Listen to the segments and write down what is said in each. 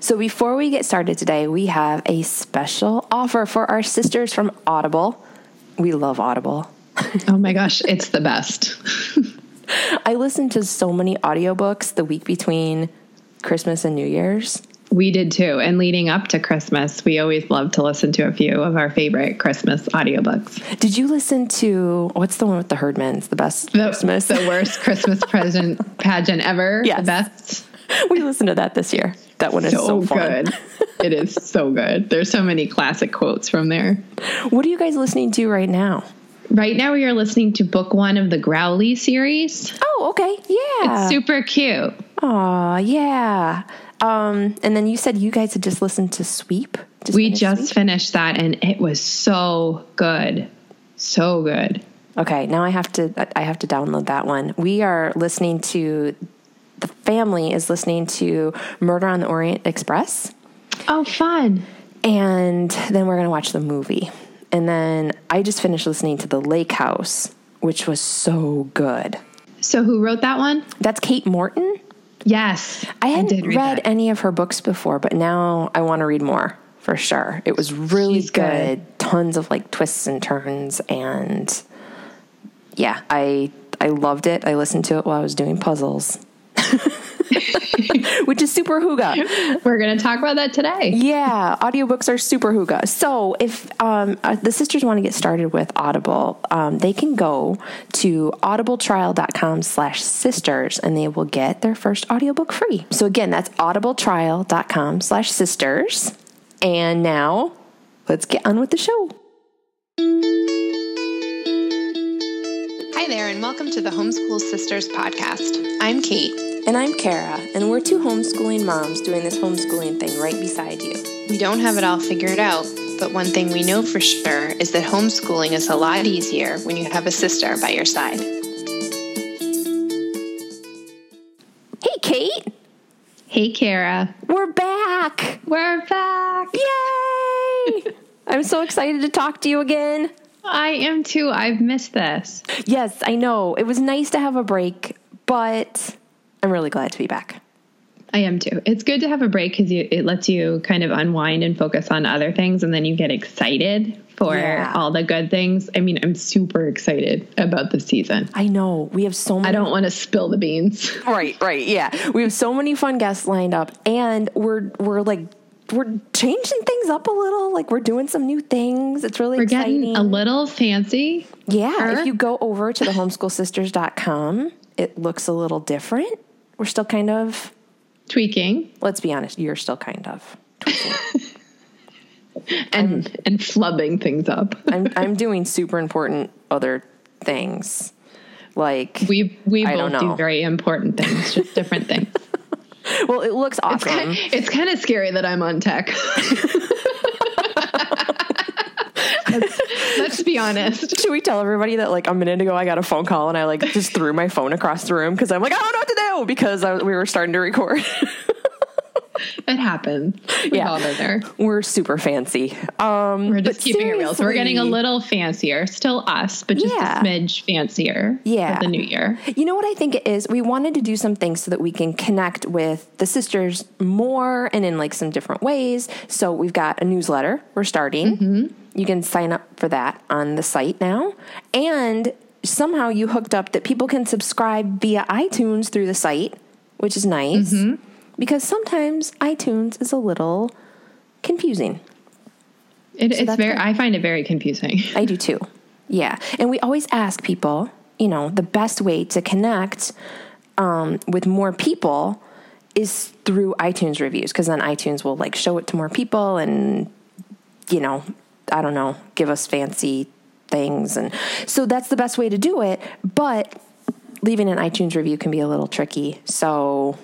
So before we get started today, we have a special offer for our sisters from Audible. We love Audible. Oh my gosh, it's the best. I listen to so many audiobooks the week between Christmas and New Year's. We did too. And leading up to Christmas, we always love to listen to a few of our favorite Christmas audiobooks. Did you listen to what's the one with the Herdmans? The best The, Christmas. the worst Christmas present pageant ever. Yes. The best. we listened to that this year. That one is so, So, good. it is so good. There's so many classic quotes from there. What are you guys listening to right now? Right now, we are listening to book one of the Growly series. Oh, okay. Yeah. It's super cute. Aw, yeah. Um, and then you said you guys had just listened to Sweep. We finished just Sweep? finished that and it was so good. So good. Okay, now I have to I have to download that one. We are listening to the family is listening to Murder on the Orient Express, Oh, fun. and then we're gonna watch the movie. And then I just finished listening to The Lake House, which was so good. So, who wrote that one? That's Kate Morton. Yes. I hadn't did read, read any of her books before, but now I want to read more for sure. It was really good. good. Tons of like twists and turns and yeah, I I loved it. I listened to it while I was doing puzzles. Which is super hygge. We're going to talk about that today. Yeah, audiobooks are super hygge. So if um, uh, the sisters want to get started with Audible, um, they can go to audibletrial.com slash sisters and they will get their first audiobook free. So again, that's audibletrial.com slash sisters. And now let's get on with the show. Hi there, and welcome to the Homeschool Sisters podcast. I'm Kate. And I'm Kara, and we're two homeschooling moms doing this homeschooling thing right beside you. We don't have it all figured out, but one thing we know for sure is that homeschooling is a lot easier when you have a sister by your side. Hey, Kate, Hey, Kara. we're back. We're back. Yay! I'm so excited to talk to you again. I am too. I've missed this. Yes, I know. It was nice to have a break, but I'm really glad to be back. I am too. It's good to have a break because it lets you kind of unwind and focus on other things, and then you get excited for Yeah. all the good things. I mean, I'm super excited about the season. I know. We have so many I don't want to spill the beans. Right, right. Yeah. We have so many fun guests lined up and we're we're like we're changing things up a little. Like we're doing some new things. It's really We're exciting. getting a little fancy. yeah, if you go over to the homeschoolsisters.com, it looks a little different. We're still kind of tweaking let's be honest, you're still kind of tweaking. and and flubbing things up. I'm I'm doing super important other things. Like We we I both do very important things, just different things. well, it looks awesome. it's kind of scary that I'm on tech. Let's, let's be honest. Should we tell everybody that like a minute ago I got a phone call and I like just threw my phone across the room because I'm like I don't know what to do because I, we were starting to record. It happened. We've Yeah. all been there. we're super fancy. Um, We're just keeping it real. So we're getting a little fancier. Still us, but just Yeah. a smidge fancier Yeah. for the new year. You know what I think it is? We wanted to do some things so that we can connect with the sisters more and in like some different ways. So we've got a newsletter we're starting. Mm-hmm. You can sign up for that on the site now. And somehow you hooked up that people can subscribe via iTunes through the site, which is nice. Mm-hmm. Because sometimes iTunes is a little confusing. It, it's very. good. I find it very confusing. I do too. Yeah. And we always ask people, you know, the best way to connect um, with more people is through iTunes reviews because then iTunes will like show it to more people and, you know, I don't know, give us fancy things. And so that's the best way to do it. But leaving an iTunes review can be a little tricky. So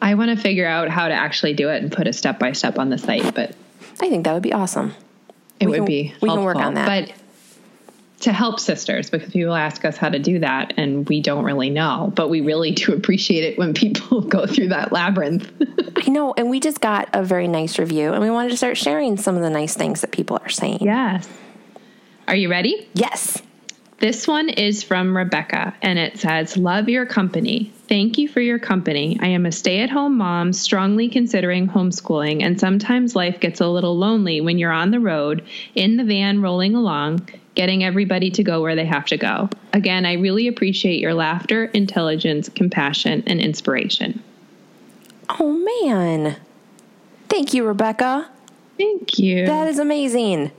I want to figure out how to actually do it and put a step by step on the site, but I think that would be awesome. it We would can- be. we can work on that. But to help sisters, because people ask us how to do that, and we don't really know, but we really do appreciate it when people go through that labyrinth. I know. And we just got a very nice review and we wanted to start sharing some of the nice things that people are saying. yes. Are you ready? Yes. This one is from Rebecca, and it says, Love your company. Thank you for your company. I am a stay at home mom, strongly considering homeschooling, and sometimes life gets a little lonely when you're on the road, in the van, rolling along, getting everybody to go where they have to go. Again, I really appreciate your laughter, intelligence, compassion, and inspiration. Oh, man. Thank you, Rebecca. Thank you. That is amazing.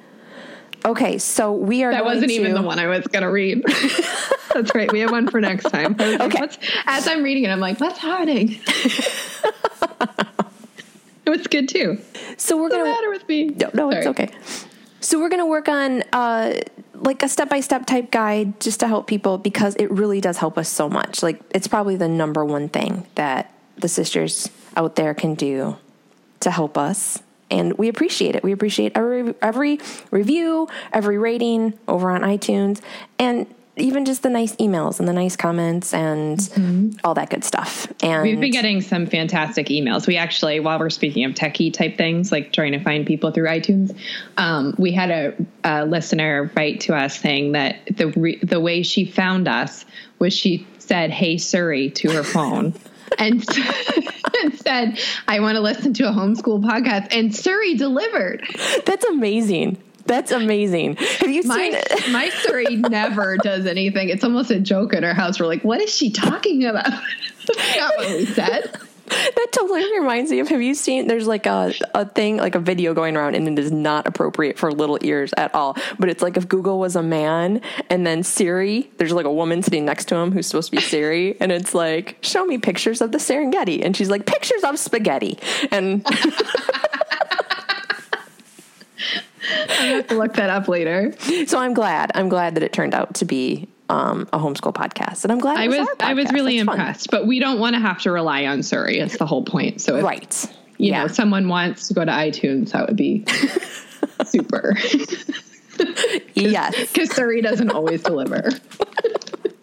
Okay, so we are. That going wasn't to, even the one I was going to read. That's right. We have one for next time. Was like, Okay. As I'm reading it, I'm like, what's happening? it was good too. So we're gonna. matter with me? No, no, it's okay. So we're gonna work on uh, like a step by step type guide just to help people because it really does help us so much. Like it's probably the number one thing that the sisters out there can do to help us. And we appreciate it. We appreciate every every review, every rating over on iTunes, and even just the nice emails and the nice comments and all that good stuff. And We've been getting some fantastic emails. We actually, while we're speaking of techie type things, like trying to find people through iTunes, um, we had a, a listener write to us saying that the re- the way she found us was she said "Hey Siri" to her phone. And, and said, I want to listen to a homeschool podcast. And Siri delivered. that's amazing. That's amazing. Have you seen My, it? my Siri never does anything. It's almost a joke in our house. We're like, what is she talking about? That's not what we said. That totally reminds me of have you seen there's like a, a thing like a video going around and it is not appropriate for little ears at all but it's like if google was a man and then siri there's like a woman sitting next to him who's supposed to be siri and it's like show me pictures of the serengeti and she's like pictures of spaghetti and I have to look that up later. so i'm glad i'm glad that it turned out to be um, a homeschool podcast and i'm glad I was I was really That's fun. impressed, but we don't want to have to rely on Siri. It's the whole point. So if right you yeah know someone wants to go to iTunes, that would be super. yes Because Siri doesn't always deliver.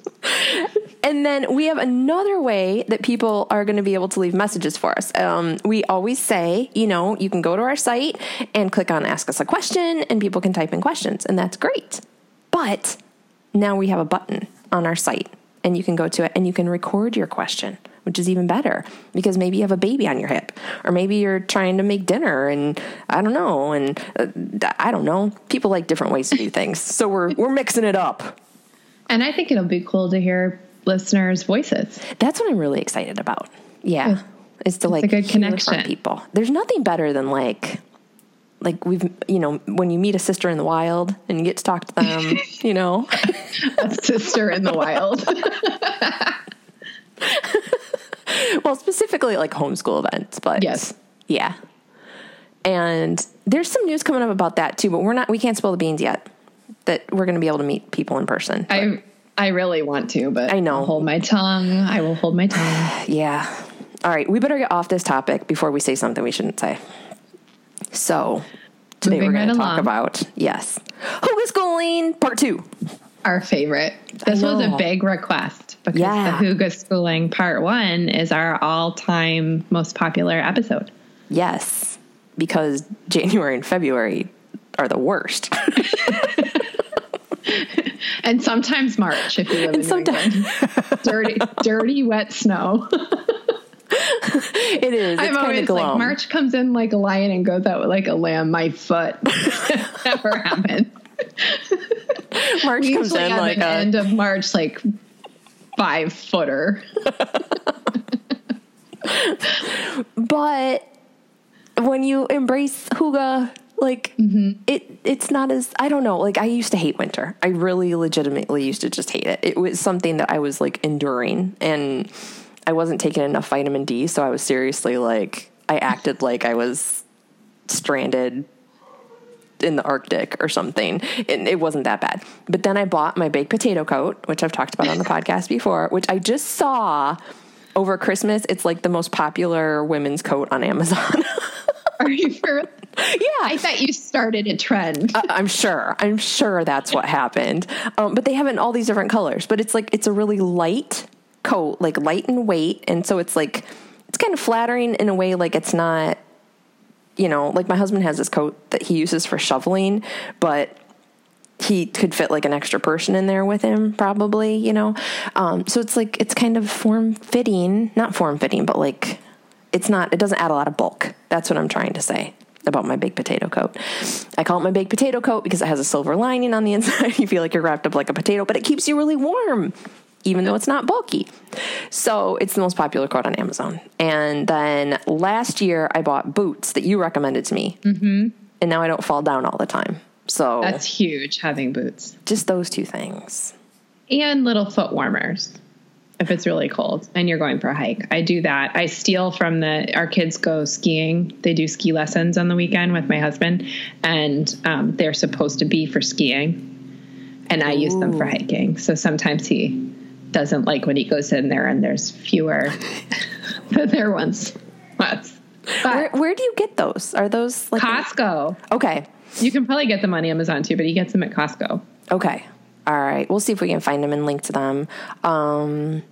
And then we have another way that people are going to be able to leave messages for us. Um, we always say, you know, you can go to our site and click on Ask Us a Question, and people can type in questions, and that's great. But now we have a button on our site, and you can go to it and you can record your question, which is even better because maybe you have a baby on your hip, or maybe you're trying to make dinner, and I don't know, and uh, I don't know. People like different ways to do things, so we're we're mixing it up. And I think it'll be cool to hear listeners' voices. That's what I'm really excited about. Yeah. Is to like a good connection. people. There's nothing better than like like we've you know, when you meet a sister in the wild and you get to talk to them, you know. A sister in the wild. well, specifically like homeschool events, but Yes. Yeah. And there's some news coming up about that too, but we're not we can't spill the beans yet. That we're going to be able to meet people in person. I I really want to, but I know. I'll hold my tongue. I will hold my tongue. Yeah. All right, we better get off this topic before we say something we shouldn't say. So, today Moving we're going right to talk along. about yes, Hyggeschooling part two. Our favorite. This was a big request because Yeah. the Hyggeschooling Part One is our all-time most popular episode. Yes, because January and February are the worst. And sometimes March if you live in New sometimes- dirty, dirty, wet snow. it is. It's I'm always like. March comes in like a lion and goes out like a lamb. My foot never happened. March We comes in like an a end of March like five footer. but when you embrace Hygge, like Mm-hmm. it, it's not as I don't know. Like I used to hate winter. I really legitimately used to just hate it. It was something that I was like enduring, and I wasn't taking enough vitamin D, so I was seriously like I acted like I was stranded in the Arctic or something. And it wasn't that bad. But then I bought my baked potato coat, which I've talked about on the podcast before, which I just saw over Christmas. It's like the most popular women's coat on Amazon. Are you for? yeah. I thought you started a trend. I- I'm sure. I'm sure that's what happened. Um, but they have it in all these different colors. But it's like it's a really light coat, like light in weight, and so it's like it's kind of flattering in a way. Like it's not, you know, like my husband has this coat that he uses for shoveling, but he could fit like an extra person in there with him, probably, you know? Um, so it's like, it's kind of form fitting, not form fitting, but like, it's not, it doesn't add a lot of bulk. That's what I'm trying to say about my baked potato coat. I call it my baked potato coat because it has a silver lining on the inside. you feel like you're wrapped up like a potato, but it keeps you really warm, even though it's not bulky. So it's the most popular coat on Amazon. And then last year I bought boots that you recommended to me. Mm-hmm. And now I don't fall down all the time. So That's huge having boots just those two things. and little foot warmers if it's really cold and you're going for a hike. I do that. I steal from the our kids go skiing. They do ski lessons on the weekend with my husband, and um, they're supposed to be for skiing, and I use them for hiking. So sometimes he doesn't like when he goes in there and there's fewer than there once was. Where, where do you get those? Are those like Costco, Okay. you can probably get them on Amazon too, but he gets them at Costco. Okay. All right. We'll see if we can find them and link to them. Um,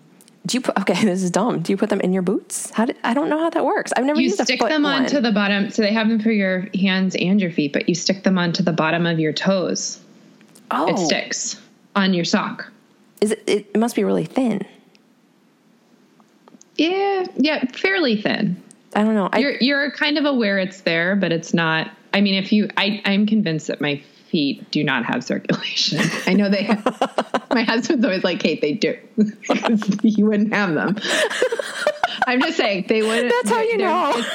do you put, okay, this is dumb. Do you put them in your boots? How did, I don't know how that works. I've never you used a stick them one. onto the bottom so they have them for your hands and your feet but you stick them onto the bottom of your toes oh, it sticks on your sock Is it, it must be really thin. yeah yeah fairly thin I don't know. I, you're you're kind of aware it's there but it's not i mean if you i i'm convinced that my feet do not have circulation i know they have my husband's always like kate they do. you wouldn't have them i'm just saying they wouldn't that's how you know.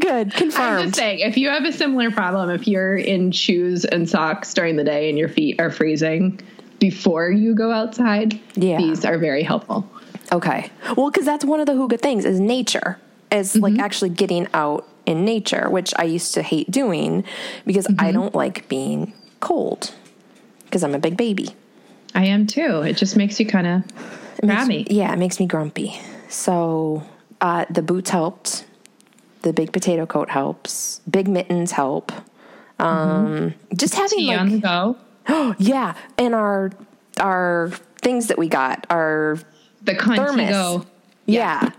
Good. confirmed. I'm just saying, if you have a similar problem, if you're in shoes and socks during the day and your feet are freezing before you go outside, Yeah. these are very helpful. Okay. Well, because that's one of the Hygge things is nature, is Mm-hmm. like actually getting out in nature, which I used to hate doing because Mm-hmm. I don't like being cold because I'm a big baby. I am too. It just makes you kind of crabby. yeah, it makes me grumpy. So uh, the boots helped. The big potato coat helps. Big mittens help. Um, Just having Tea like on the go. yeah, and our our things that we got are The thermos. Yeah.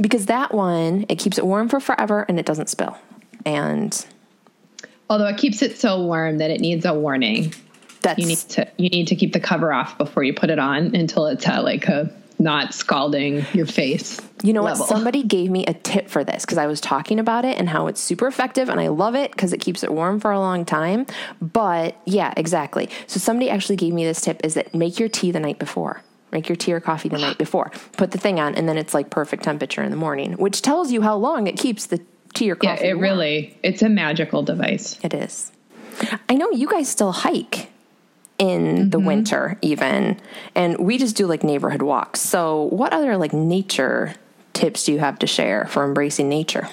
Because that one, it keeps it warm for forever and it doesn't spill. And Although it keeps it so warm that it needs a warning. that's You need to you need to keep the cover off before you put it on until it's at like a not scalding your face. you know level. what? Somebody gave me a tip for this because I was talking about it and how it's super effective and I love it because it keeps it warm for a long time. But yeah, exactly. So somebody actually gave me this tip is that make your tea the night before. Make your tea or coffee the night before. Put the thing on and then it's like perfect temperature in the morning, which tells you how long it keeps the tea or coffee. Yeah, it warm. really it's a magical device. It is. I know you guys still hike in the mm-hmm. winter, even, and we just do like neighborhood walks. So, what other like nature tips do you have to share for embracing nature?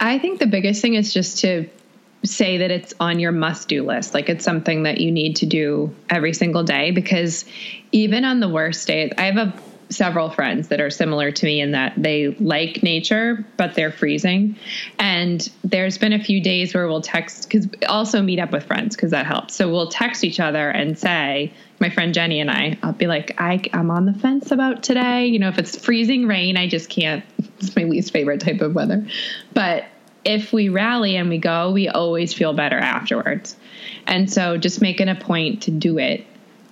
I think the biggest thing is just to say that it's on your must do list. Like it's something that you need to do every single day because even on the worst days, I have a, several friends that are similar to me in that they like nature, but they're freezing. And there's been a few days where we'll text, because also meet up with friends because that helps. So we'll text each other and say, my friend Jenny and I, I'll be like, I, I'm on the fence about today. You know, if it's freezing rain, I just can't. It's my least favorite type of weather. But if we rally and we go, we always feel better afterwards. And so just making a point to do it.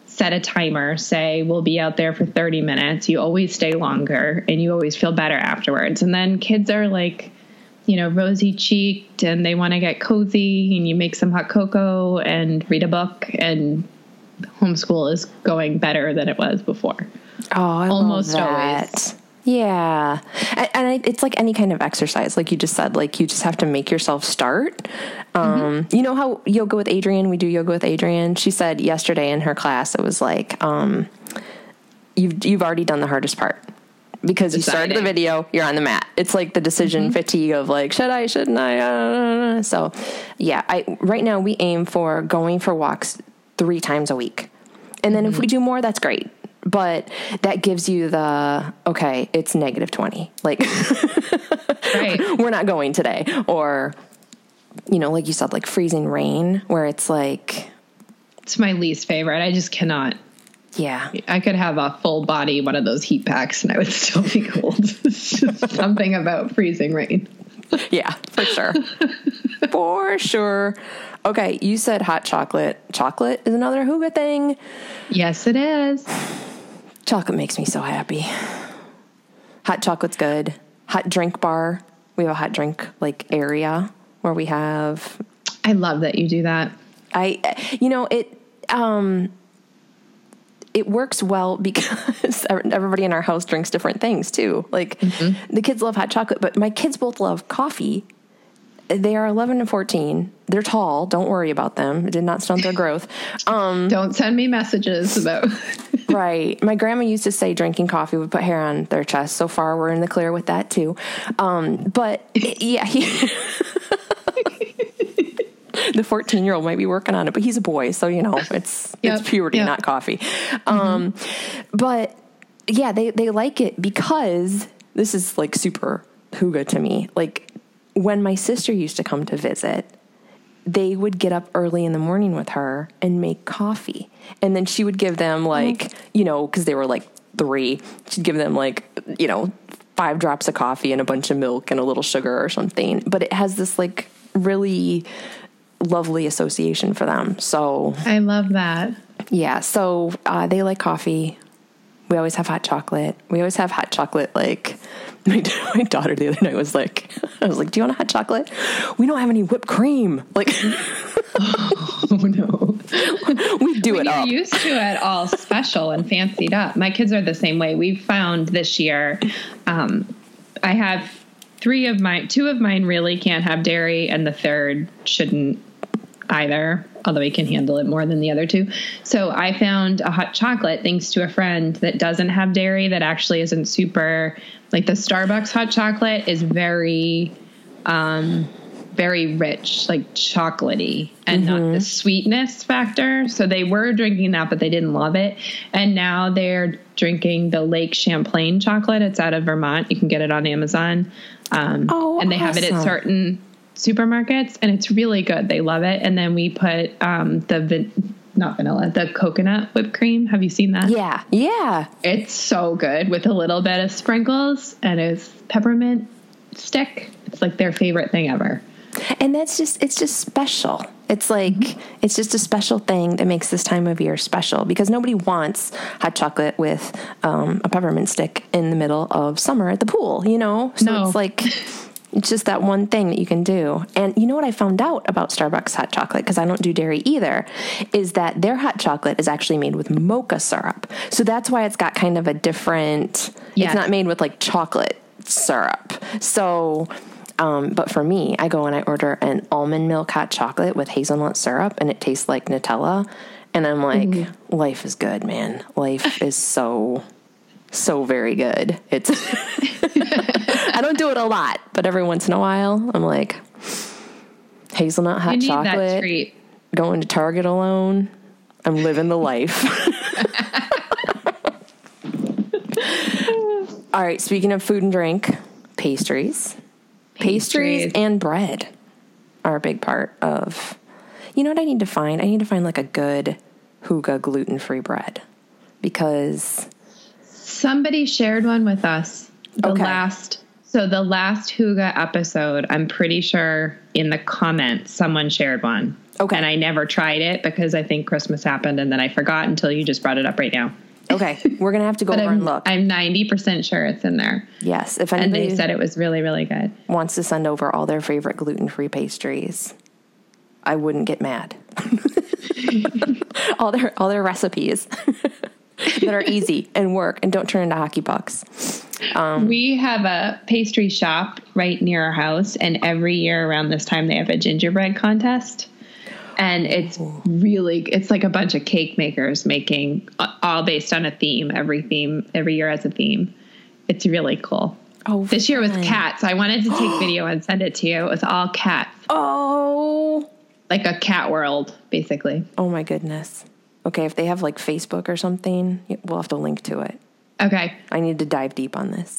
Set a timer, say we'll be out there for 30 minutes. You always stay longer and you always feel better afterwards. And then kids are like, you know, rosy cheeked and they want to get cozy and you make some hot cocoa and read a book and homeschool is going better than it was before. Oh, I Almost always. Yeah, and, and it's like any kind of exercise, like you just said. Like you just have to make yourself start. Um, You know how yoga with Adriene? We do yoga with Adriene. She said yesterday in her class, it was like, um, you've you've already done the hardest part because you started the video, you're on the mat. It's like the decision fatigue of like, should I, shouldn't I? Uh, so, yeah, I right now we aim for going for walks three times a week, and then if we do more, that's great. But that gives you the okay, it's negative twenty. Like Right. we're not going today, or you know, like you said, like freezing rain, where it's like, It's my least favorite. I just cannot yeah, I could have a full body one of those heat packs and I would still be cold. it's just something about freezing rain. yeah, for sure. for sure. Okay, you said hot chocolate. Chocolate is another Hygge thing. Yes, it is. Chocolate makes me so happy. Hot chocolate's good. Hot drink bar. We have a hot drink like area where we have I love that you do that. I you know it um it works well because everybody in our house drinks different things too. Like mm-hmm. the kids love hot chocolate, but my kids both love coffee. They are 11 and 14. They're tall. Don't worry about them. It did not stunt their growth. Um, Don't send me messages about. right. My grandma used to say drinking coffee would put hair on their chest. So far, we're in the clear with that too. Um, but yeah, he. the 14 year old might be working on it, but he's a boy. So, you know, it's, yep. it's puberty, yep. not coffee. Mm-hmm. Um, but yeah, they, they like it because this is like super hygge to me. Like when my sister used to come to visit, they would get up early in the morning with her and make coffee. And then she would give them like, mm. you know, because they were like three, she'd give them like, you know, five drops of coffee and a bunch of milk and a little sugar or something. But it has this like really lovely association for them. So I love that. Yeah. So uh, they like coffee. We always have hot chocolate. We always have hot chocolate like my, my daughter the other night was like, I was like, "Do you want a hot chocolate? We don't have any whipped cream." Like, oh no, we do when it. You're up. used to it all special and fancied up. My kids are the same way. We've found this year. Um, I have three of my two of mine really can't have dairy, and the third shouldn't either, although he can handle it more than the other two. So I found a hot chocolate thanks to a friend that doesn't have dairy that actually isn't super like the Starbucks hot chocolate is very um very rich, like chocolatey and mm-hmm. not the sweetness factor. So they were drinking that, but they didn't love it. And now they're drinking the Lake Champlain chocolate. It's out of Vermont. You can get it on Amazon. Um, oh, and they awesome. have it at certain supermarkets and it's really good. They love it. And then we put um, the not vanilla, the coconut whipped cream. Have you seen that? Yeah. Yeah. It's so good with a little bit of sprinkles and it's peppermint stick. It's like their favorite thing ever. And that's just it's just special. It's like mm-hmm. it's just a special thing that makes this time of year special because nobody wants hot chocolate with um, a peppermint stick in the middle of summer at the pool, you know? So no. it's like It's just that one thing that you can do. And you know what I found out about Starbucks hot chocolate, because I don't do dairy either, is that their hot chocolate is actually made with mocha syrup. So that's why it's got kind of a different, yes. it's not made with like chocolate syrup. So, um, but for me, I go and I order an almond milk hot chocolate with hazelnut syrup, and it tastes like Nutella. And I'm like, mm-hmm. life is good, man. Life is so, so very good. It's. I don't do it a lot, but every once in a while, I'm like hazelnut hot chocolate. Going to Target alone. I'm living the life. All right. Speaking of food and drink, pastries, pastries, pastries and bread are a big part of. You know what I need to find? I need to find like a good Hygge gluten free bread because somebody shared one with us the okay. last so the last Hygge episode, I'm pretty sure in the comments someone shared one. Okay. And I never tried it because I think Christmas happened and then I forgot until you just brought it up right now. Okay, we're gonna have to go over I'm, and look. I'm 90% sure it's in there. Yes, if anybody and they said it was really, really good. Wants to send over all their favorite gluten-free pastries, I wouldn't get mad. all their all their recipes that are easy and work and don't turn into hockey pucks. Um, we have a pastry shop right near our house, and every year around this time they have a gingerbread contest. And it's really, it's like a bunch of cake makers making all based on a theme. Every theme, every year has a theme. It's really cool. Oh, this year was cats. I wanted to take video and send it to you. It was all cats. Oh, like a cat world, basically. Oh my goodness. Okay, if they have like Facebook or something, we'll have to link to it. Okay. I need to dive deep on this.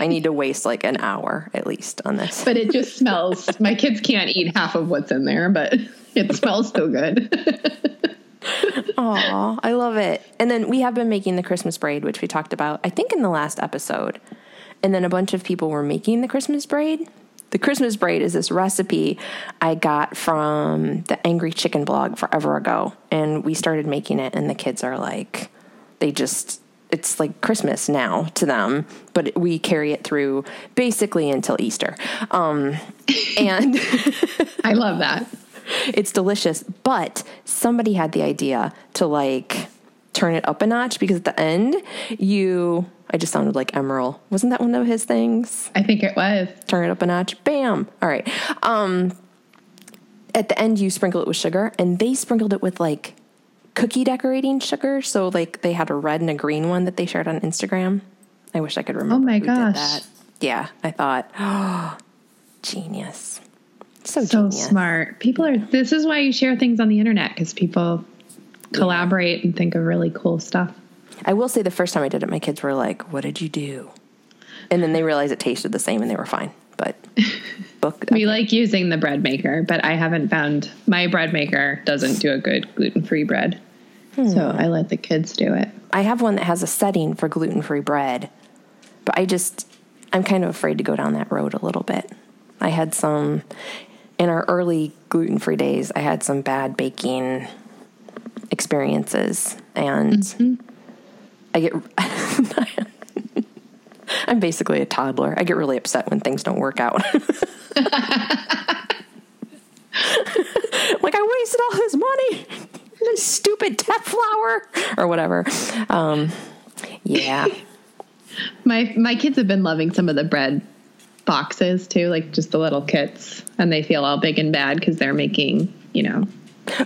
I need to waste like an hour at least on this. But it just smells. My kids can't eat half of what's in there, but it smells so good. Aw, I love it. And then we have been making the Christmas braid, which we talked about, I think, in the last episode. And then a bunch of people were making the Christmas braid. The Christmas braid is this recipe I got from the Angry Chicken blog forever ago. And we started making it, and the kids are like, they just, it's like Christmas now to them, but we carry it through basically until Easter. Um, and I love that. it's delicious. But somebody had the idea to like turn it up a notch because at the end, you, I just sounded like Emeril. Wasn't that one of his things? I think it was. Turn it up a notch. Bam. All right. Um, at the end, you sprinkle it with sugar, and they sprinkled it with like cookie decorating sugar. So like they had a red and a green one that they shared on Instagram. I wish I could remember. Oh my gosh. Yeah, I thought, oh, genius. So, So genius. smart. People are, this is why you share things on the internet because people collaborate and think of really cool stuff. I will say the first time I did it, my kids were like, "What did you do?" And then they realized it tasted the same, and they were fine. But book, We like using the bread maker, but I haven't found my bread maker doesn't do a good gluten free bread. Hmm. So I let the kids do it. I have one that has a setting for gluten free bread, but I just I'm kind of afraid to go down that road a little bit. I had some in our early gluten free days. I had some bad baking experiences, and I get. I'm basically a toddler. I get really upset when things don't work out. like I wasted all this money, this stupid teff flour or whatever. Um, yeah, My my kids have been loving some of the bread boxes too, like just the little kits, and they feel all big and bad because they're making you know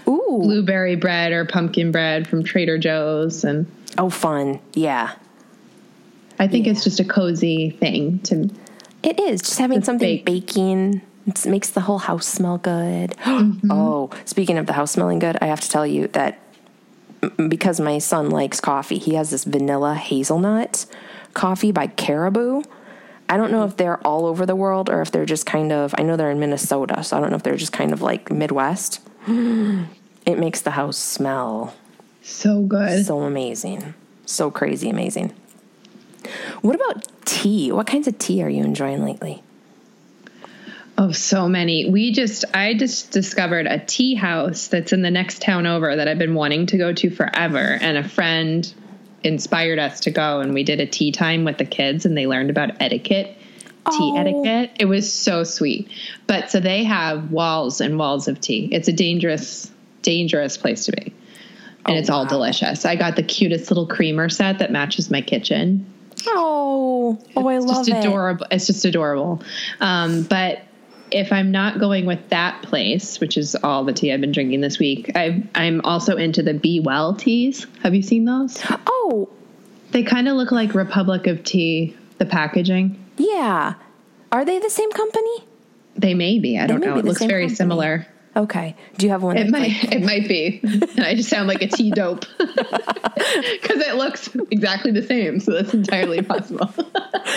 ooh, blueberry bread or pumpkin bread from Trader Joe's, and oh, fun. Yeah, I think it's just a cozy thing to. it is just having something bake. baking. It makes the whole house smell good. Mm-hmm. Oh, speaking of the house smelling good, I have to tell you that because my son likes coffee, he has this vanilla hazelnut coffee by Caribou. I don't know if they're all over the world or if they're just kind of, I know they're in Minnesota, so I don't know if they're just kind of like Midwest. It makes the house smell So good. so amazing. So crazy amazing. What about tea? What kinds of tea are you enjoying lately? Oh, so many. We just, I just discovered a tea house that's in the next town over that I've been wanting to go to forever. And a friend inspired us to go, and we did a tea time with the kids, and they learned about etiquette, tea Oh. etiquette. It was so sweet. But so they have walls and walls of tea. It's a dangerous, dangerous place to be. And Oh, it's all wow. delicious. I got the cutest little creamer set that matches my kitchen Oh, oh, I it's love just it. adorable. It's just adorable. Um, but if I'm not going with that place, which is all the tea I've been drinking this week, i I'm also into the Be Well teas. Have you seen those? Oh, They kind of look like Republic of Tea, the packaging. Yeah. Are they the same company? They may be. I don't know. It looks very company. similar. Okay. Do you have one? It might. like- it might be. And I just sound like a tea dope because it looks exactly the same. So that's entirely possible.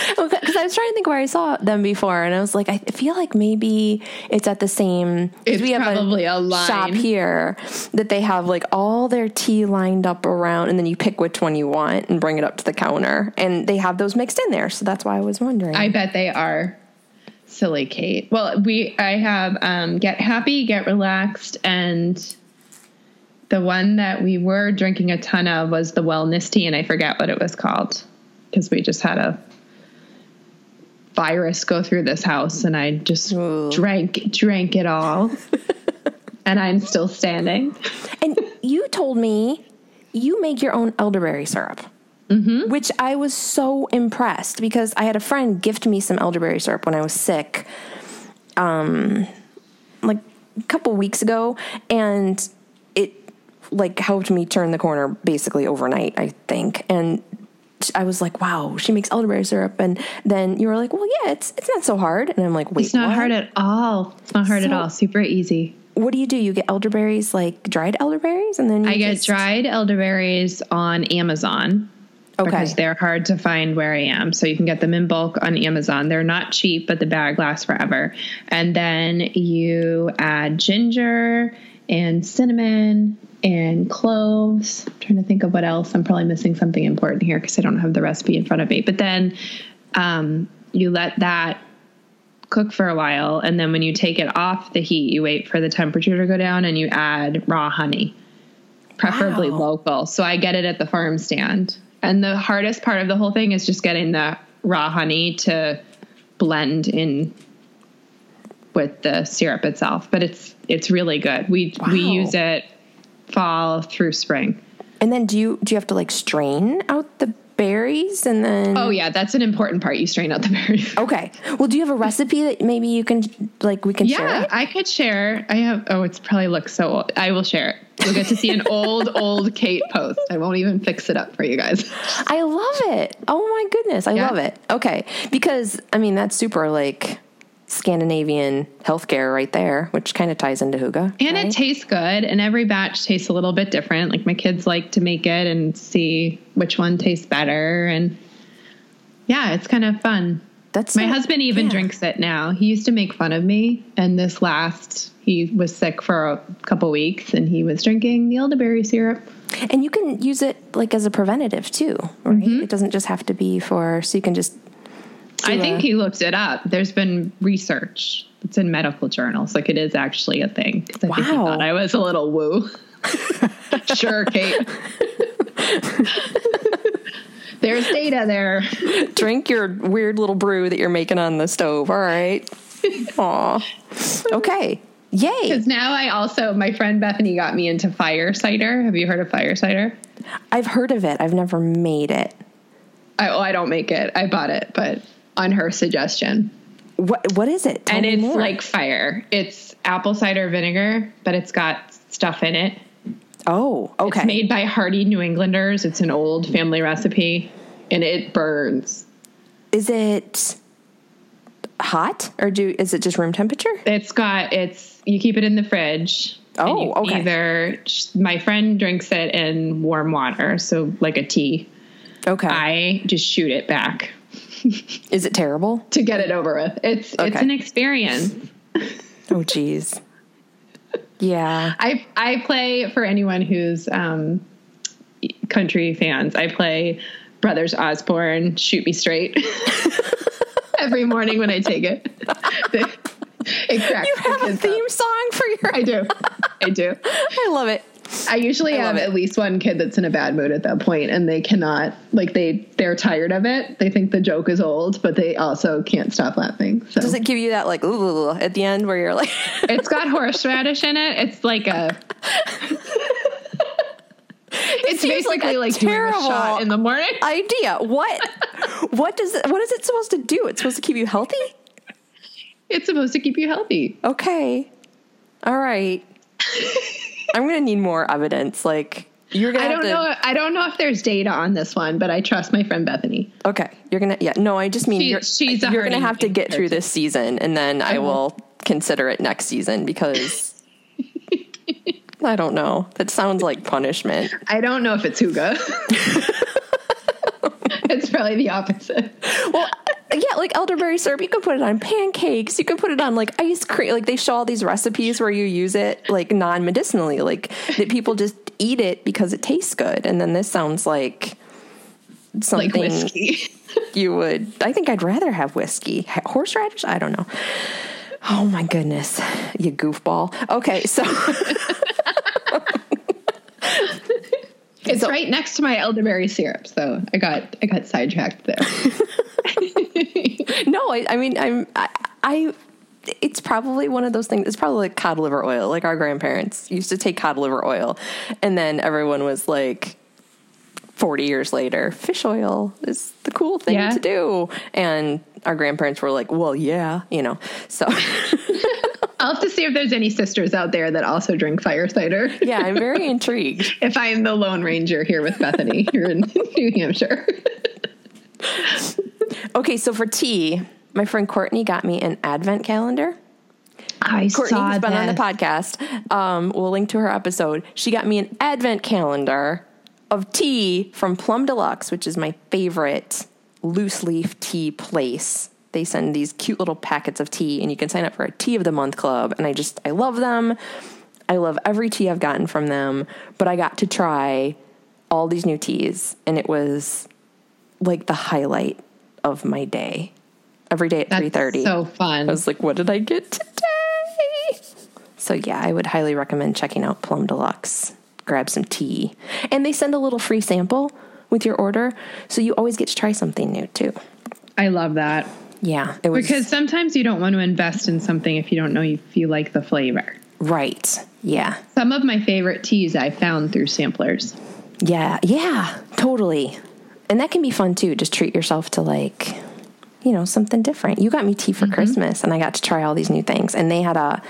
Because I was trying to think where I saw them before, and I was like, I feel like maybe it's at the same. It's probably a line. shop here that they have like all their tea lined up around, and then you pick which one you want and bring it up to the counter, and they have those mixed in there. So that's why I was wondering. I bet they are. Silly Kate. Well, we I have um, Get Happy, Get Relaxed, and the one that we were drinking a ton of was the wellness tea, and I forget what it was called because we just had a virus go through this house, and I just Ooh. drank drank it all, and I'm still standing. and you told me you make your own elderberry syrup. Mm-hmm. Which I was so impressed because I had a friend gift me some elderberry syrup when I was sick, um, like a couple weeks ago, and it like helped me turn the corner basically overnight. I think, and I was like, "Wow, she makes elderberry syrup." And then you were like, "Well, yeah, it's it's not so hard." And I'm like, "Wait, It's not what? hard at all. It's not hard at all. Super easy. What do you do? You get elderberries, like dried elderberries, and then you I get dried elderberries on Amazon. Okay. Because they're hard to find where I am. So you can get them in bulk on Amazon. They're not cheap, but the bag lasts forever. And then you add ginger and cinnamon and cloves. I'm trying to think of what else. I'm probably missing something important here because I don't have the recipe in front of me. But then um, you let that cook for a while, and then when you take it off the heat, you wait for the temperature to go down, and you add raw honey, preferably Wow. local. So I get it at the farm stand. And the hardest part of the whole thing is just getting the raw honey to blend in with the syrup itself. But it's it's really good. We we use it fall through spring. And then do you do you have to like strain out the berries and then Oh yeah, that's an important part. You strain out the berries. Okay. Well, do you have a recipe that maybe you can like we can share Yeah. I could share. I have. Oh, it's probably looks so old. I will share it. You'll get to see an old, old Kate post. I won't even fix it up for you guys. I love it. Oh my goodness, I Yeah. love it. Okay, because I mean that's super like Scandinavian healthcare right there, which kind of ties into Hygge. And right? it tastes good, and every batch tastes a little bit different. Like my kids like to make it and see which one tastes better, and yeah, it's kind of fun. that's My so- husband even yeah. drinks it now. He used to make fun of me, and this last he was sick for a couple weeks, and he was drinking the elderberry syrup. and you can use it like as a preventative too, right? Mm-hmm. It doesn't just have to be for so you can just. I think he looked it up. There's been research. It's in medical journals. Like it is actually a thing. I think he Wow. thought I was a little woo. sure, Kate. There's data there. drink your weird little brew that you're making on the stove. All right. Aw. Okay. Yay. Because now I also, my friend Bethany got me into fire cider. Have you heard of fire cider? I've heard of it. I've never made it. I, oh, I don't make it. I bought it, but on her suggestion. What What is it? Tell and it's more. like fire. It's apple cider vinegar, but it's got stuff in it. oh, okay. It's made by Hardy New Englanders. It's an old family recipe, and it burns. is it hot or do is it just room temperature? It's got it's you keep it in the fridge. Oh, okay. Either my friend drinks it in warm water, so like a tea. Okay. I just shoot it back is it terrible? to get it over with. It's it's an experience. Oh, geez. Yeah. I I play for anyone who's um, country fans. I play Brothers Osborne, "Shoot Me Straight" every morning when I take it. it cracks You have a kids up. theme song for your. I do. I do. I love it. I usually I have at least one kid that's in a bad mood at that point, and they cannot like they they're tired of it. They think the joke is old, but they also can't stop laughing. So Does it give you that like ooh at the end where you're like, it's got horseradish in it. It's like a. it's seems like basically a like, doing a terrible shot in the morning. idea? What? what does it? What is it supposed to do? It's supposed to keep you healthy. It's supposed to keep you healthy. Okay. All right. I'm gonna need more evidence. Like you're gonna. I don't to, know. I don't know if there's data on this one, but I trust my friend Bethany. Okay, you're gonna. Yeah, no, I just mean She- you're, she's you're gonna have to get through this season, and then I uh-huh. will consider it next season because I don't know. That sounds like punishment. I don't know if it's Hygge. it's probably the opposite. Well, yeah, like elderberry syrup, you can put it on pancakes. You can put it on like ice cream. Like they show all these recipes where you use it like non medicinally, like that people just eat it because it tastes good. And then this sounds like something Like whiskey. you would. I think I'd rather have whiskey. Horseradish? I don't know. Oh my goodness, you goofball. Okay, so It's right next to my elderberry syrup, so I got I got sidetracked there. no, I, I mean, I'm, I, I, it's probably one of those things. It's probably like cod liver oil. Like our grandparents used to take cod liver oil, and then everyone was like, 40 years later, fish oil is the cool thing Yeah. to do. And our grandparents were like, well, yeah, you know. So, I'll have to see if there's any sisters out there that also drink fire cider. yeah, I'm very intrigued. If I'm the Lone Ranger here with Bethany here in New Hampshire. Okay, so for tea, my friend Courtney got me an advent calendar. I Courtney, saw who's been on the podcast, um, we'll link to her episode. She got me an advent calendar of tea from Plum Deluxe, which is my favorite loose leaf tea place. They send these cute little packets of tea, and you can sign up for a tea of the month club. And I just, I love them. I love every tea I've gotten from them, but I got to try all these new teas, and it was like the highlight of my day. every day at three thirty. So fun. I was like, what did I get today? So yeah, I would highly recommend checking out Plum Deluxe. Grab some tea, and they send a little free sample with your order, so you always get to try something new too. I love that. Yeah, it was Because sometimes you don't want to invest in something if you don't know if you like the flavor. right. Yeah, Some of my favorite teas I found through samplers. yeah, yeah, totally. And that can be fun too. Just treat yourself to like, you know, something different. You got me tea for mm-hmm. Christmas, and I got to try all these new things. And they had a.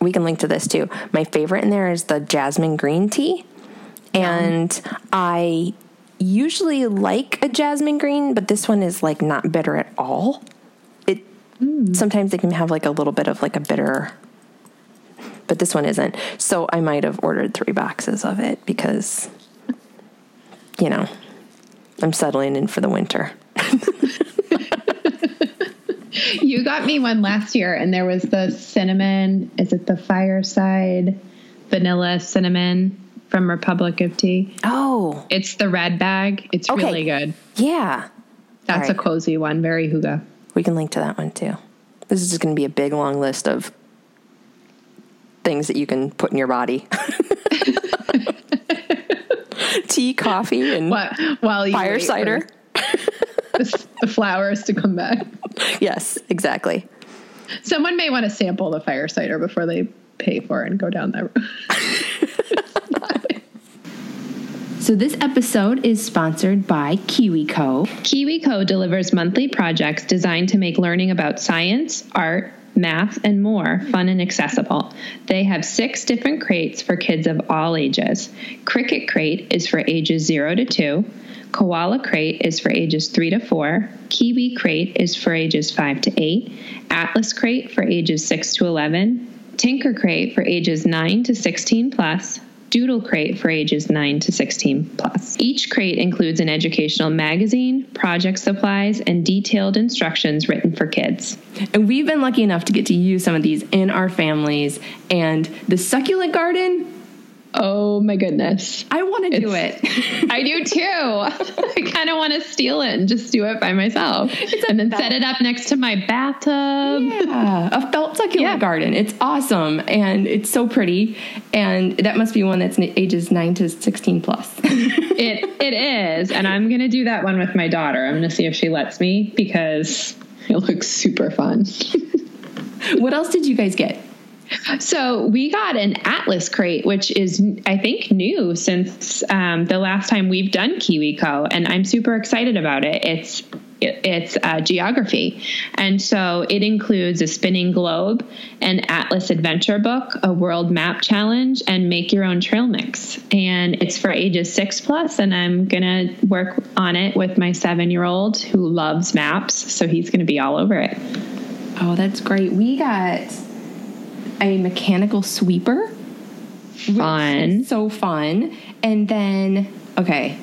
We can link to this too. My favorite in there is the jasmine green tea, and I usually like a jasmine green, but this one is like not bitter at all. It mm. sometimes they can have like a little bit of like a bitter, but this one isn't. So I might have ordered three boxes of it because, you know, I'm settling in for the winter. You got me one last year, and there was the cinnamon. Is it the fireside vanilla cinnamon from Republic of Tea? Oh, It's the red bag. It's Okay. really good. yeah. That's All a cozy one. Very hygge. We can link to that one too. This is just going to be a big long list of things that you can put in your body. Tea, coffee, and What? While you fire cider. The, the flowers to come back. Yes, exactly. Someone may want to sample the fire cider before they pay for it and go down that road. So this episode is sponsored by KiwiCo. KiwiCo delivers monthly projects designed to make learning about science, art, math, and more fun and accessible. They have six different crates for kids of all ages. Cricket Crate is for ages 0 to 2. Koala Crate is for ages 3 to 4. Kiwi Crate is for ages 5 to 8. Atlas Crate for ages 6 to 11. Tinker Crate for ages 9 to 16 plus. Doodle Crate for ages 9 to 16 plus. Each crate includes an educational magazine, project supplies, and detailed instructions written for kids. And we've been lucky enough to get to use some of these in our families. And the succulent garden, Oh my goodness. I want to do it. I do too. I kind of want to steal it and just do it by myself. And then set it up next to my bathtub. Yeah, a felt succulent Yeah. garden. It's awesome and it's so pretty. And that must be one that's ages 9 to 16 plus. It it is, and I'm gonna do that one with my daughter. I'm gonna see if she lets me because it looks super fun. what else did you guys get? So we got an Atlas crate, which is I think new since um, the last time we've done KiwiCo, and I'm super excited about it. It's it's uh, geography, and so it includes a spinning globe, an Atlas adventure book, a world map challenge, and make your own trail mix. And it's for ages six plus, and I'm gonna work on it with my seven year old who loves maps, so he's gonna be all over it. Oh, that's great. We got a mechanical sweeper. Fun. So fun. And then, okay,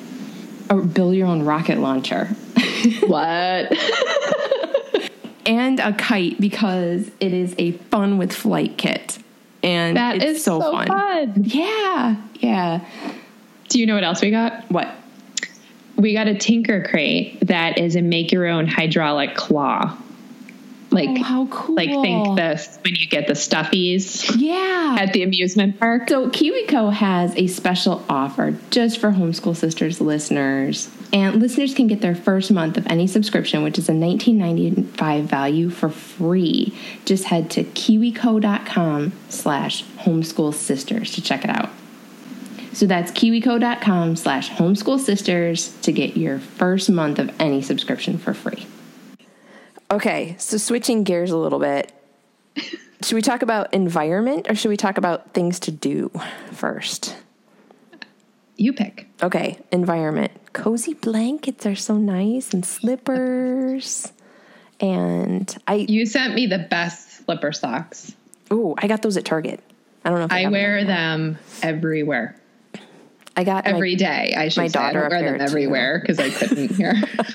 a build your own rocket launcher. What? and a kite because it is a fun with flight kit. And That it's is so, fun. fun. Yeah, yeah. Do you know what else we got? What? We got a Tinker crate that is a make your own hydraulic claw. Like Oh, how cool. like think this when you get the stuffies Yeah. at the amusement park. So KiwiCo has a special offer just for Homeschool Sisters listeners. And listeners can get their first month of any subscription, which is a $19.95 value for free. Just head to kiwico.com slash homeschool sisters to check it out. So that's kiwico.com slash homeschool sisters to get your first month of any subscription for free. Okay, so switching gears a little bit. Should we talk about environment or should we talk about things to do first? You pick. Okay, environment. Cozy blankets are so nice and slippers. And I You sent me the best slipper socks. oh, I got those at Target. I don't know if I, I wear them. them everywhere. I got my- Every day, I should my say. I daughter don't wear them everywhere because I couldn't here.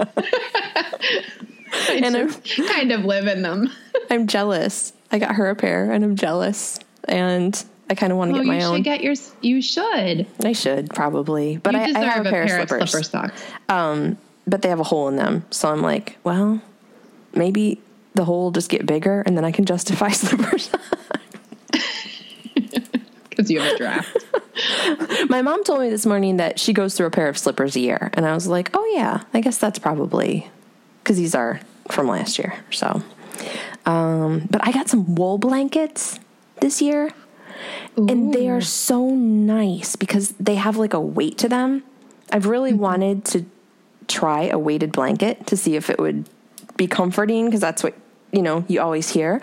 I And I'm- just kind of live in them. I'm jealous. I got her a pair and I'm jealous. And I kind of want to get my you own. should get yours. You should. I should probably, but I, I have a pair, of slippers. slipper socks. Um, but they have a hole in them, so I'm like, well, maybe the hole will just get bigger and then I can justify slippers. Because you have a draft. My mom told me this morning that she goes through a pair of slippers a year. And I was like, oh, yeah, I guess that's probably because these are from last year. So, um, but I got some wool blankets this year. And they are so nice because they have like a weight to them. I've really wanted to try a weighted blanket to see if it would be comforting because that's what, you know, you always hear.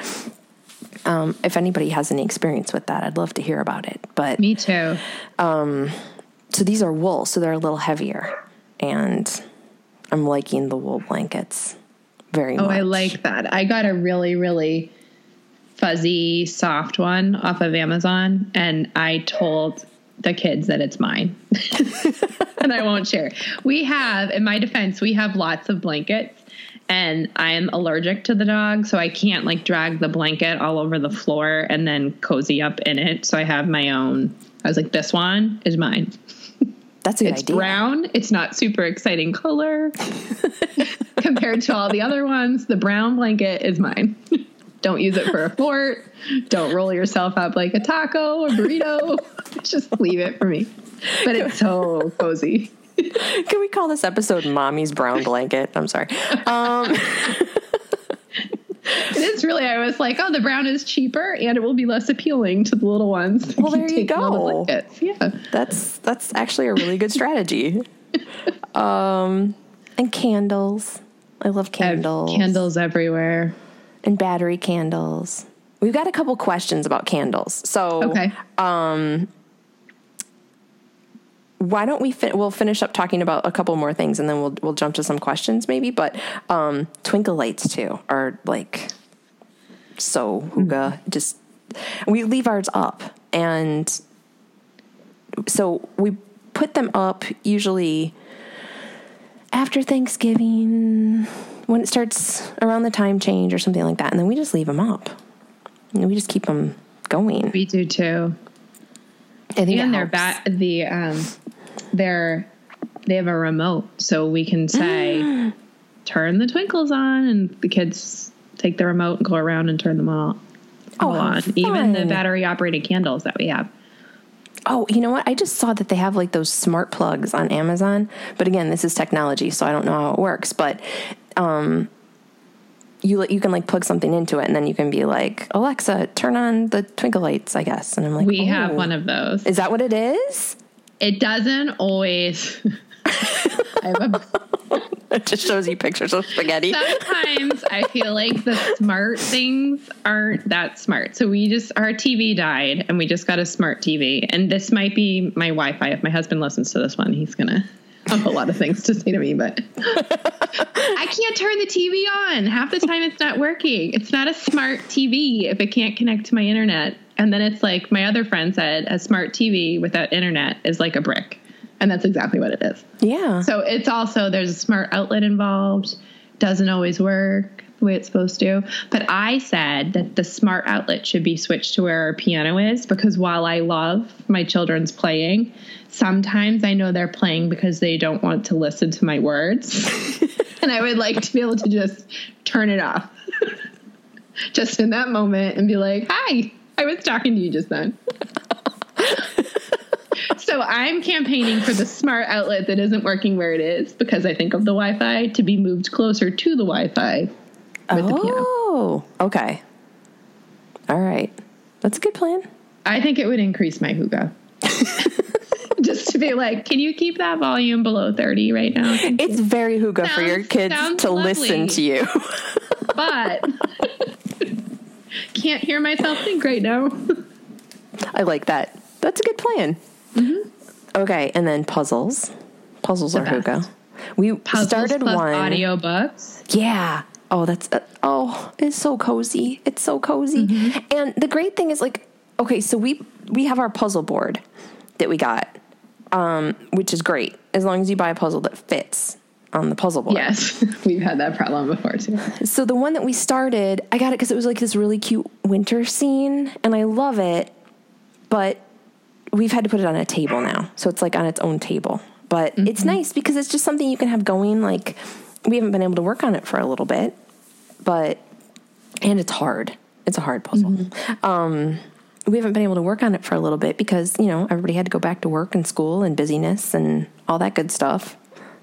Um, if anybody has any experience with that, I'd love to hear about it. But Me too. so these are wool, so they're a little heavier, and I'm liking the wool blankets very much. Oh, much. I like that. I got a really, really fuzzy, soft one off of Amazon, and I told the kids that it's mine. and I won't share. We have, in my defense, we have lots of blankets. And I'm allergic to the dog, so I can't like drag the blanket all over the floor and then cozy up in it. So I have my own. I was like, this one is mine. That's a good It's idea. brown. It's not super exciting color compared to all the other ones. The brown blanket is mine. Don't use it for a fort. Don't roll yourself up like a taco or burrito. Just leave it for me. But it's so cozy. Can we call this episode "Mommy's Brown Blanket"? I'm sorry. Um, It is really. I was like, oh, the brown is cheaper and it will be less appealing to the little ones. Well, there you all the go. Yeah. that's that's actually a really good strategy. Um, and candles. I love I candles. Candles everywhere. and battery candles. We've got a couple questions about candles. So Okay. Why don't we fin- we'll finish up talking about a couple more things and then we'll we'll jump to some questions maybe but um twinkle lights too are like so hygge just we leave ours up and so we put them up usually after Thanksgiving when it starts around the time change or something like that and then we just leave them up. And we just keep them going. We do too. I think and they're bat the um they're they have a remote so we can say turn the twinkles on and the kids take the remote and go around and turn them all, all Oh, on even the battery operated candles that we have Oh, you know what? I just saw that they have like those smart plugs on Amazon. But again, this is technology, so I don't know how it works. But um, you you can like plug something into it, and then you can be like, Alexa, turn on the twinkle lights. I guess, and I'm like, we have oh. one of those Is that what it is? It doesn't always I have a It just shows you pictures of spaghetti. Sometimes I feel like the smart things aren't that smart. So we just our TV died and we just got a smart TV. And this might be my Wi-Fi. If my husband listens to this one, he's gonna have a lot of things to say to me, but I can't turn the TV on. Half the time it's not working. It's not a smart TV if it can't connect to my internet. And then it's like my other friend said, a smart TV without internet is like a brick. And that's exactly what it is. Yeah. So it's also there's a smart outlet involved. Doesn't always work the way it's supposed to. But I said that the smart outlet should be switched to where our piano is because while I love my children's playing, sometimes I know they're playing because they don't want to listen to my words. and I would like to be able to just turn it off. just in that moment and be like, "Hi, I was talking to you just then." So I'm campaigning for the smart outlet that isn't working where it is because I think of the Wi-Fi to be moved closer to the Wi-Fi with the oh, okay. All right. That's a good plan. I think it would increase my hygge. Just to be like, can you keep that volume below 30 right now? Thank you." It's very hygge for your kids to lovely. listen to you. But can't hear myself think right now. I like that. That's a good plan. Mm-hmm. Okay, and then puzzles. Puzzles The are best. hygge. We Puzzles started one. audiobooks. Yeah. Oh, that's uh, oh, it's so cozy. It's so cozy. Mm-hmm. And the great thing is like okay, so we we have our puzzle board that we got um which is great as long as you buy a puzzle that fits on the puzzle board. Yes, we've had that problem before too. So the one that we started, I got it cuz it was like this really cute winter scene and I love it. But we've had to put it on a table now. So it's like on its own table. But it's nice because it's just something you can have going like we haven't been able to work on it for a little bit. But and it's hard. It's a hard puzzle. Um, we haven't been able to work on it for a little bit because you know everybody had to go back to work and school and busyness and all that good stuff.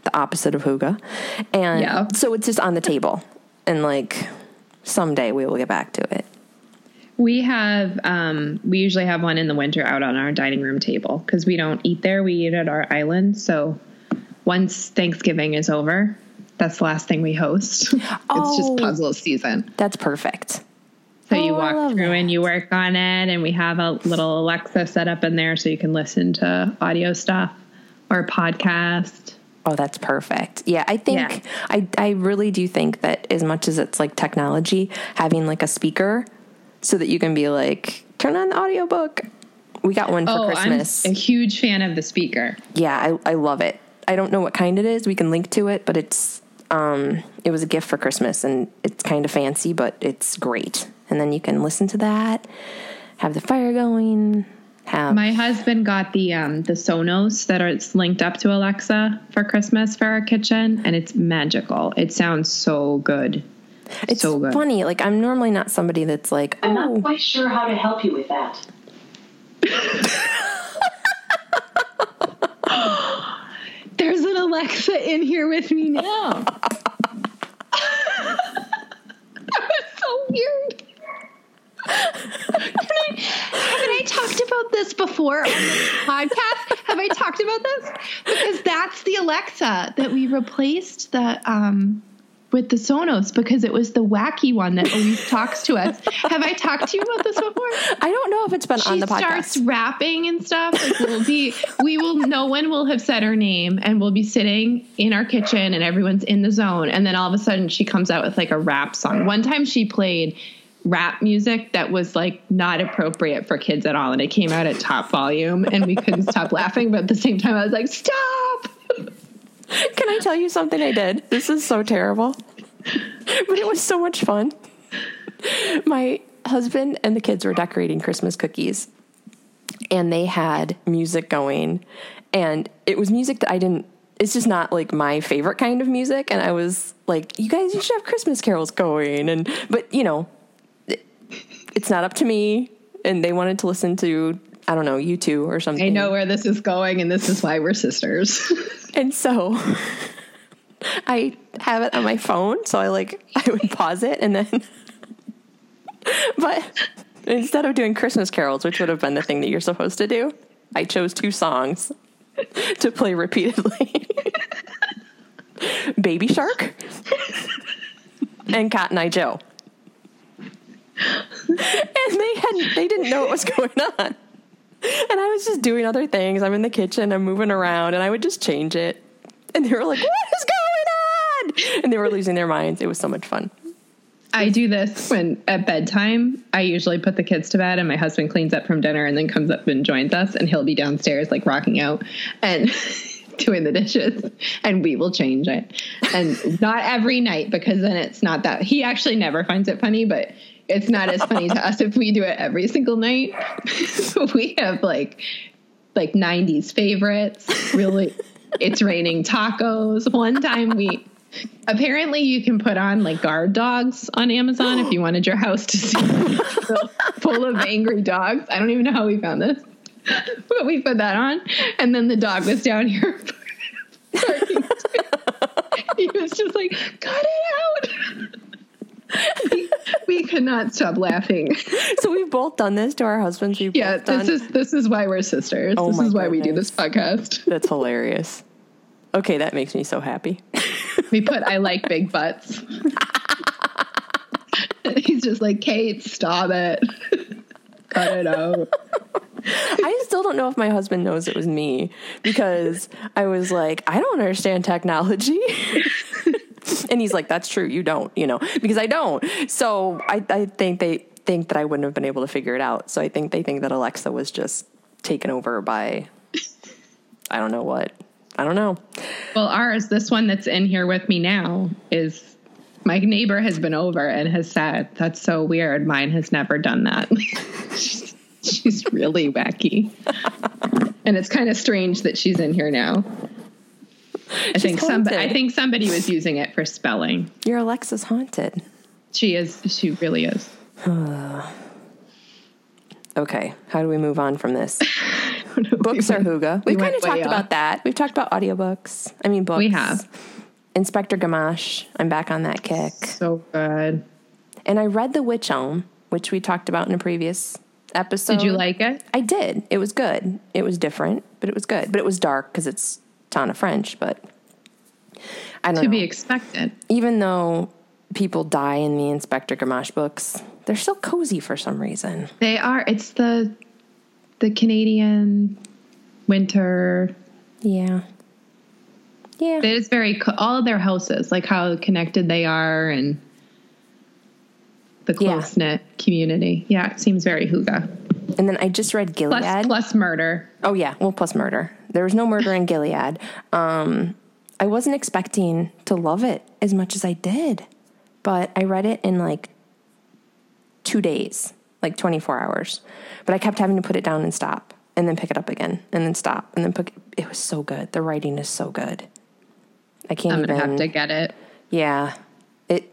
The opposite of Hygge, and Yeah. so it's just on the table. And like someday we will get back to it. We have, um, we usually have one in the winter out on our dining room table because we don't eat there. We eat at our island. So once Thanksgiving is over, that's the last thing we host. it's Oh. just puzzle season. That's perfect. So you Oh, I walk through that. and you work on it, and we have a little Alexa set up in there so you can listen to audio stuff or podcast. Oh, that's perfect. Yeah, I think Yeah. I I really do think that as much as it's like technology, having like a speaker so that you can be like, turn on the audiobook. We got one for Oh, Christmas. I'm a huge fan of the speaker. yeah, I, I love it. I don't know what kind it is. We can link to it, but it's um it was a gift for Christmas and it's kind of fancy, but it's great. And then you can listen to that, have the fire going, have My husband got the um, the Sonos that are it's linked up to Alexa for Christmas for our kitchen, and it's magical. It sounds so good. it's so good. funny. Like I'm normally not somebody that's like, I'm oh, not quite sure how to help you with that. There's an Alexa in here with me now. that was so weird. I, haven't I talked about this before on the podcast? Have I talked about this? Because that's the Alexa that we replaced the um with the Sonos because it was the wacky one that always talks to us. Have I talked to you about this before? I don't know if it's been on the podcast. She starts rapping and stuff. Like we'll be, we will, no one will have said her name, and we'll be sitting in our kitchen, and everyone's in the zone, and then all of a sudden she comes out with like a rap song. One time she played rap music that was like not appropriate for kids at all, and it came out at top volume, and we couldn't stop laughing. But at the same time, I was like, "Stop!" Can I tell you something I did? This is so terrible. But it was so much fun. My husband and the kids were decorating Christmas cookies and they had music going and it was music that I didn't it's just not like my favorite kind of music and I was like you guys you should have Christmas carols going and but you know it's not up to me and they wanted to listen to I don't know you two or something I know where this is going, and this is why we're sisters. And so I have it on my phone. So I like, I would pause it and then, but instead of doing Christmas carols, which would have been the thing that you're supposed to do, I chose two songs to play repeatedly Baby Shark and Cotton Eye Joe. And they hadn't, they didn't know what was going on. And I was just doing other things. I'm in the kitchen, I'm moving around, and I would just change it. And they were like, What is going on? And they were losing their minds. It was so much fun. I do this when at bedtime. I usually put the kids to bed, and my husband cleans up from dinner and then comes up and joins us, and he'll be downstairs like rocking out and doing the dishes, and we will change it. And not every night because then it's not that he actually never finds it funny, but it's not as funny to us if we do it every single night. we have like like 90s favorites. Really, it's raining tacos. One time we apparently you can put on like guard dogs on Amazon if you wanted your house to see full of angry dogs. I don't even know how we found this, but we put that on, and then the dog was down here. he was just like, "Cut it out." We, we could stop laughing. So we've both done this to our husbands. We've Yeah, both done. this is this is why we're sisters. Oh this is why we do this podcast. That's hilarious. Okay, that makes me so happy. We put I like big butts. He's just like, Kate, stop it. Cut it out. I still don't know if my husband knows it was me because I was like, I don't understand technology. and he's like, that's true. You don't, you know, because I don't. So I, I think they think that I wouldn't have been able to figure it out. So I think they think that Alexa was just taken over by, I don't know what. I don't know. Well, ours, this one that's in here with me now, is my neighbor has been over and has said, That's so weird. Mine has never done that. she's, she's really wacky. and it's kind of strange that she's in here now. I think somebody I think somebody was using it for spelling. Your Alexa's haunted. She is. She really is. Okay, how do we move on from this? Books are Hygge. We've we kind of talked about that. We've talked about audiobooks. I mean, books. We have. Inspector Gamache. I'm back on that kick. So good. And I read The Witch Elm, which we talked about in a previous episode. Did you like it? I did. It was good. It was different, but it was good. But it was dark because it's Tana French. But I don't know. To know. be expected. Even though people die in the Inspector Gamache books, they're still cozy for some reason. They are. It's the the Canadian winter. Yeah. Yeah. It is very co- all of their houses, like how connected they are, and the Yeah. close knit community. Yeah, it seems very Hygge. And then I just read Gilead. Plus, plus murder. Oh yeah, well plus murder. There was no murder in Gilead. Um, I wasn't expecting to love it as much as I did, but I read it in like two days, like twenty four hours. But I kept having to put it down and stop, and then pick it up again, and then stop, and then put. It was so good. The writing is so good. I can't I'm even. have to get it. Yeah, it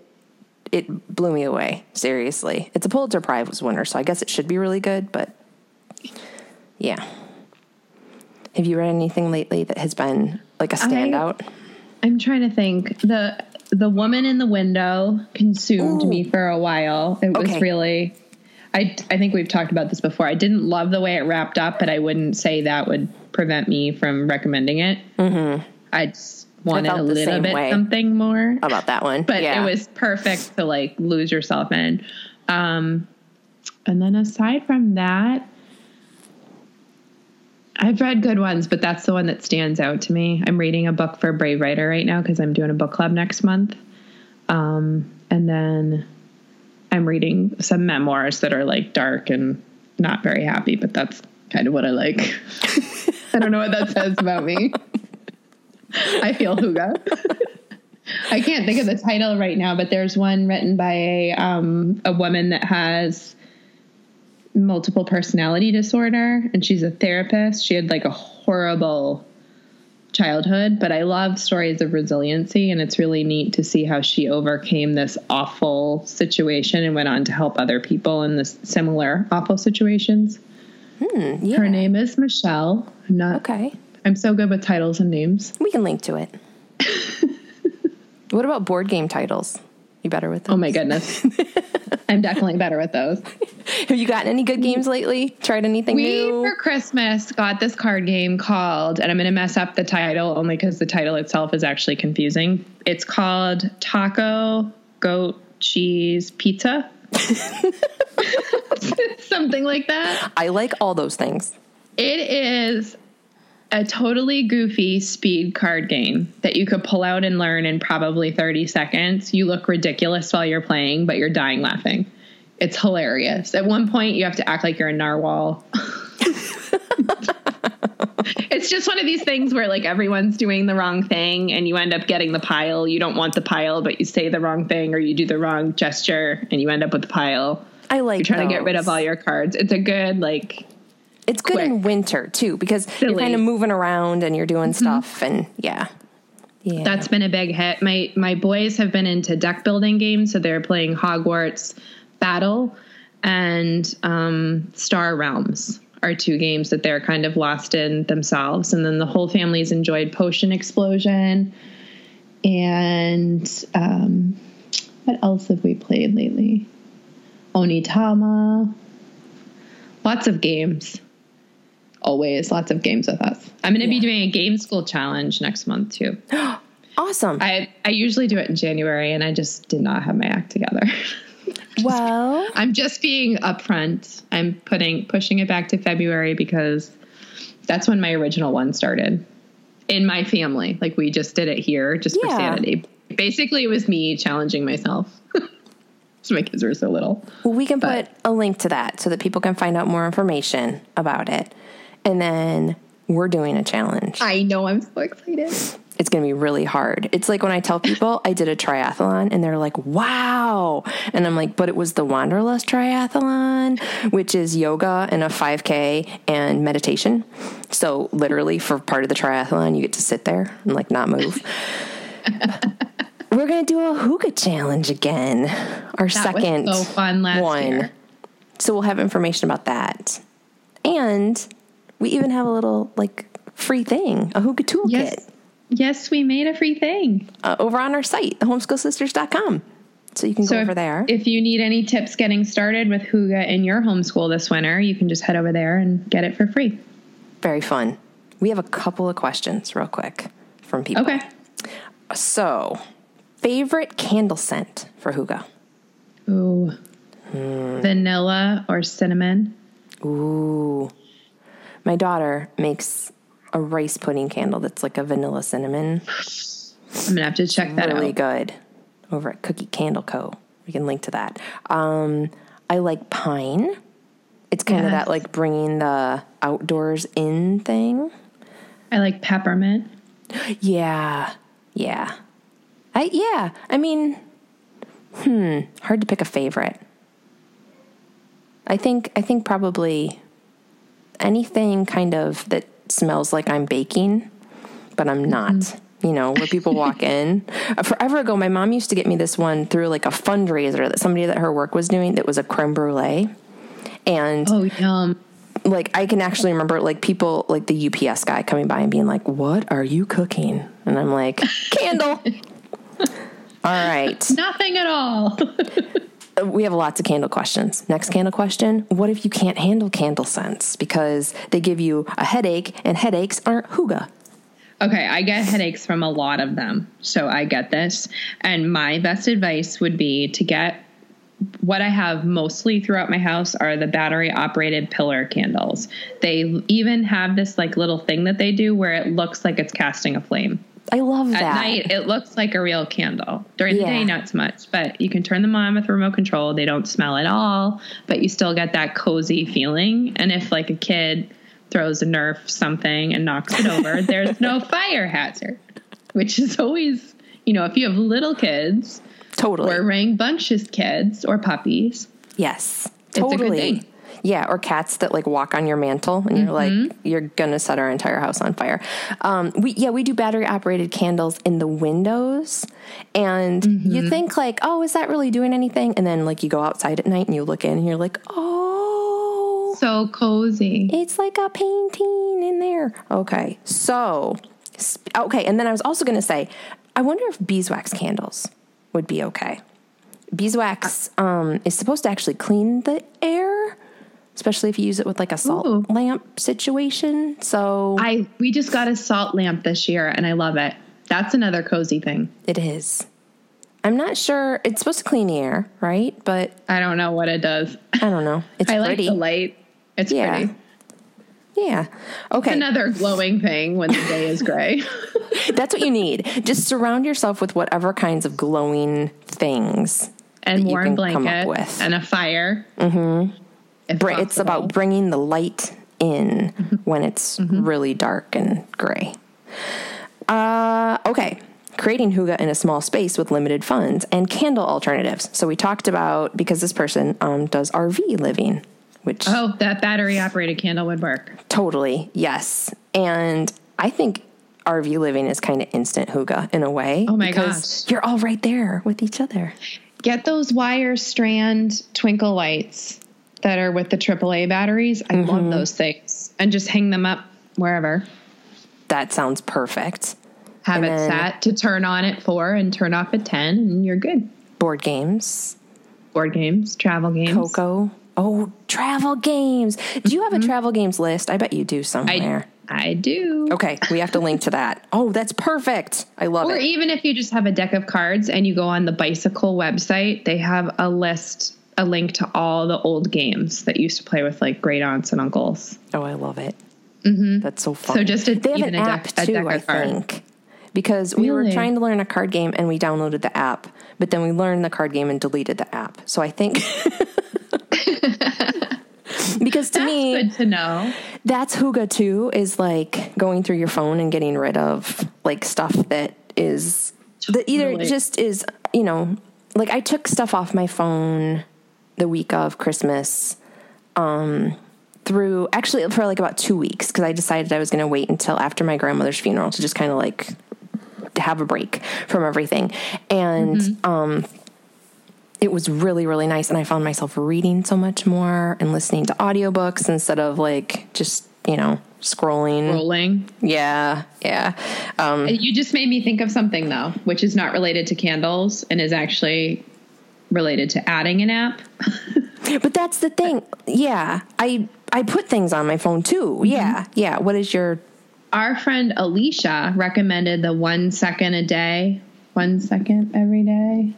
it blew me away. Seriously, it's a Pulitzer Prize winner, so I guess it should be really good. But yeah, have you read anything lately that has been like a standout? I'm trying to think. the The woman in the window consumed Ooh. me for a while. It was really. I I think we've talked about this before. I didn't love the way it wrapped up, but I wouldn't say that would prevent me from recommending it. Mm-hmm. I just wanted felt a little bit something more. About that one, but yeah. it was perfect to like lose yourself in. Um, and then aside from that, I've read good ones, but that's the one that stands out to me. I'm reading a book for Brave Writer right now because I'm doing a book club next month. Um, and then I'm reading some memoirs that are like dark and not very happy, but that's kind of what I like. I don't know what that says about me. I feel Hygge. I can't think of the title right now, but there's one written by a um, a woman that has multiple personality disorder, and she's a therapist. She had like a horrible childhood, but I love stories of resiliency, and it's really neat to see how she overcame this awful situation and went on to help other people in this similar awful situations. Hmm, yeah. Her name is Michelle. I'm not. Okay, I'm so good with titles and names. we can link to it. what about board game titles? You better with them? Oh my goodness. I'm definitely better with those. Have you gotten any good games lately? Tried anything We, new? for Christmas, got this card game called, and I'm going to mess up the title only because the title itself is actually confusing. It's called Taco Goat Cheese Pizza. Something like that. I like all those things. It is a totally goofy speed card game that you could pull out and learn in probably 30 seconds. You look ridiculous while you're playing, but you're dying laughing. It's hilarious. At one point, you have to act like you're a narwhal. it's just one of these things where like everyone's doing the wrong thing and you end up getting the pile. You don't want the pile, but you say the wrong thing or you do the wrong gesture and you end up with the pile. I like. You're trying to get rid of all your cards. It's a good like It's good in winter too because you're kind of moving around and you're doing stuff and yeah, yeah. That's been a big hit. My my boys have been into deck building games, so they're playing Hogwarts Battle and um, Star Realms are two games that they're kind of lost in themselves. And then the whole family's enjoyed Potion Explosion. And um, what else have we played lately? Onitama. Lots of games. Always lots of games with us. I'm going to be doing a game school challenge next month too. awesome. I I usually do it in January, and I just did not have my act together. well, I'm just being upfront. I'm putting pushing it back to February because that's when my original one started in my family. Like we just did it here just for sanity. Basically, it was me challenging myself. so my kids were so little. well, we can but- put a link to that so that people can find out more information about it, and then we're doing a challenge. I know. I'm so excited. it's going to be really hard. It's like when I tell people I did a triathlon and they're like, wow. And I'm like, but it was the Wanderlust triathlon, which is yoga and a 5K and meditation. So literally for part of the triathlon, you get to sit there and like not move. we're gonna do a hygge challenge again. Our That second so fun last one. year. So we'll have information about that. And we even have a little like free thing, a hygge toolkit Yes. Yes, we made a free thing. uh, over on our site, thehomeschoolsisters.com. So you can So go over if, there. if you need any tips getting started with Hygge in your homeschool this winter, you can just head over there and get it for free. Very fun. We have a couple of questions real quick from people. Okay. So, favorite candle scent for hygge? Ooh. Hmm. Vanilla or cinnamon. Ooh. My daughter makes a rice pudding candle that's like a vanilla cinnamon. I'm gonna have to check that really out. Really good over at Cookie Candle Co. We can link to that. Um, I like pine. It's kind of Yes. that like bringing the outdoors in thing. I like peppermint. Yeah, yeah. I yeah. I mean, hmm. Hard to pick a favorite. I think I think probably anything kind of that smells like I'm baking, but I'm not. You know, where people walk in. Uh, Forever ago, my mom used to get me this one through like a fundraiser that somebody that her work was doing that was a creme brulee. And Oh, yum. like I can actually remember like people like the UPS guy coming by and being like, "What are you cooking?" And I'm like, "Candle." All right. Nothing at all. We have lots of candle questions. Next candle question, what if you can't handle candle scents because they give you a headache and headaches aren't hygge? Okay, I get headaches from a lot of them. So I get this. And my best advice would be to get what I have mostly throughout my house are the battery operated pillar candles. They even have this like little thing that they do where it looks like it's casting a flame. I love that. At night, it looks like a real candle. During the day, not so much, but you can turn them on with remote control. They don't smell at all, but you still get that cozy feeling. And if like a kid throws a Nerf something and knocks it over, there's no fire hazard, which is always, you know, if you have little kids totally. or Rang Bunches kids or puppies, yes. a good Totally. Yeah, or cats that like walk on your mantle and you're like, Mm-hmm. you're gonna set our entire house on fire. Um, we yeah, we do battery operated candles in the windows, and Mm-hmm. you think like, oh, is that really doing anything? And then like you go outside at night and you look in and you're like, oh, so cozy. it's like a painting in there. Okay, so okay, and then I was also gonna say, I wonder if beeswax candles would be okay. Beeswax um, is supposed to actually clean the air, especially if you use it with like a salt Ooh. lamp situation. So I we just got a salt lamp this year and I love it. That's another cozy thing. it is. I'm not sure. It's supposed to clean the air, right? But I don't know what it does. I don't know. It's I like pretty. the light. It's Yeah. pretty. Yeah. Okay. Another glowing thing when the day is gray. That's what you need. Just surround yourself with whatever kinds of glowing things. and warm can come up blanket with. and a fire. Mm-hmm. Br- It's about bringing the light in Mm-hmm. when it's really dark and gray. Uh, okay. Creating Hygge in a small space with limited funds and candle alternatives. So we talked about because this person um, does RV living, which Oh, that battery operated candle would work. totally yes. And I think RV living is kind of instant Hygge in a way. Oh my because gosh. you're all right there with each other. Get those wire strand twinkle lights that are with the AAA batteries. I Mm-hmm. love those things. And just hang them up wherever. That sounds perfect. Have And it set to turn on at four and turn off at 10, and you're good. Board games, Board games, travel games. Coco. Oh, travel games. Do you have a travel games list? I bet you do I, somewhere. I do. Okay, we have to link to that. Oh, that's perfect. I love Or it. Or even if you just have a deck of cards and you go on the bicycle website, they have a list, a link to all the old games that used to play with like great aunts and uncles. Oh, I love it. Mm-hmm. That's so fun. So just a- they have even an a app deck- a too, I think, because we were trying to learn a card game and we downloaded the app, but then we learned the card game and deleted the app. So I think. because to That's me, good to know. that's Hygge too, is like going through your phone and getting rid of like stuff that is that either Totally. just is, you know, like I took stuff off my phone the week of Christmas um through actually for like about 2 weeks because I decided I was going to wait until after my grandmother's funeral to just kind of like have a break from everything. And um it was really really nice and I found myself reading so much more and listening to audiobooks instead of like just, you know, scrolling. Rolling. Yeah. Yeah. Um You just made me think of something though, which is not related to candles and is actually related to adding an app. but that's the thing. Yeah. I I put things on my phone too. Mm-hmm. Yeah. Yeah. What is your Our friend Alicia recommended the one second a day, one second every day.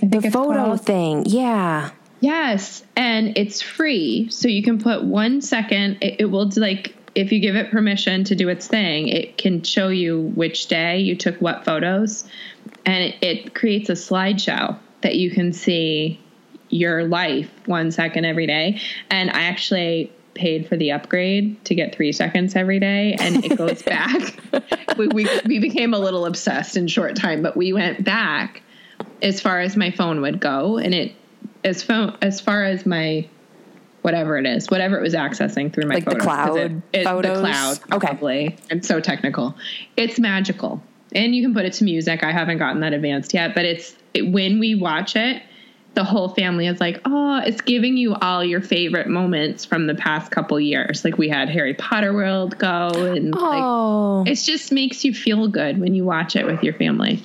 The photo called. thing? Yeah. Yes, and it's free, so you can put one second. It, it will like if you give it permission to do its thing, it can show you which day you took what photos, and it, it creates a slideshow that you can see your life one second every day. And I actually paid for the upgrade to get three seconds every day, and it goes back. we, we we became a little obsessed in short time, but we went back as far as my phone would go, and it as phone as far as my whatever it is, whatever it was accessing through my Like the cloud it, it, photos? the cloud, Okay. I'm so technical. It's magical, and you can put it to music. I haven't gotten that advanced yet, but it's it, when we watch it. The whole family is like, oh, it's giving you all your favorite moments from the past couple years. Like we had Harry Potter World go, and like Oh. it just makes you feel good when you watch it with your family.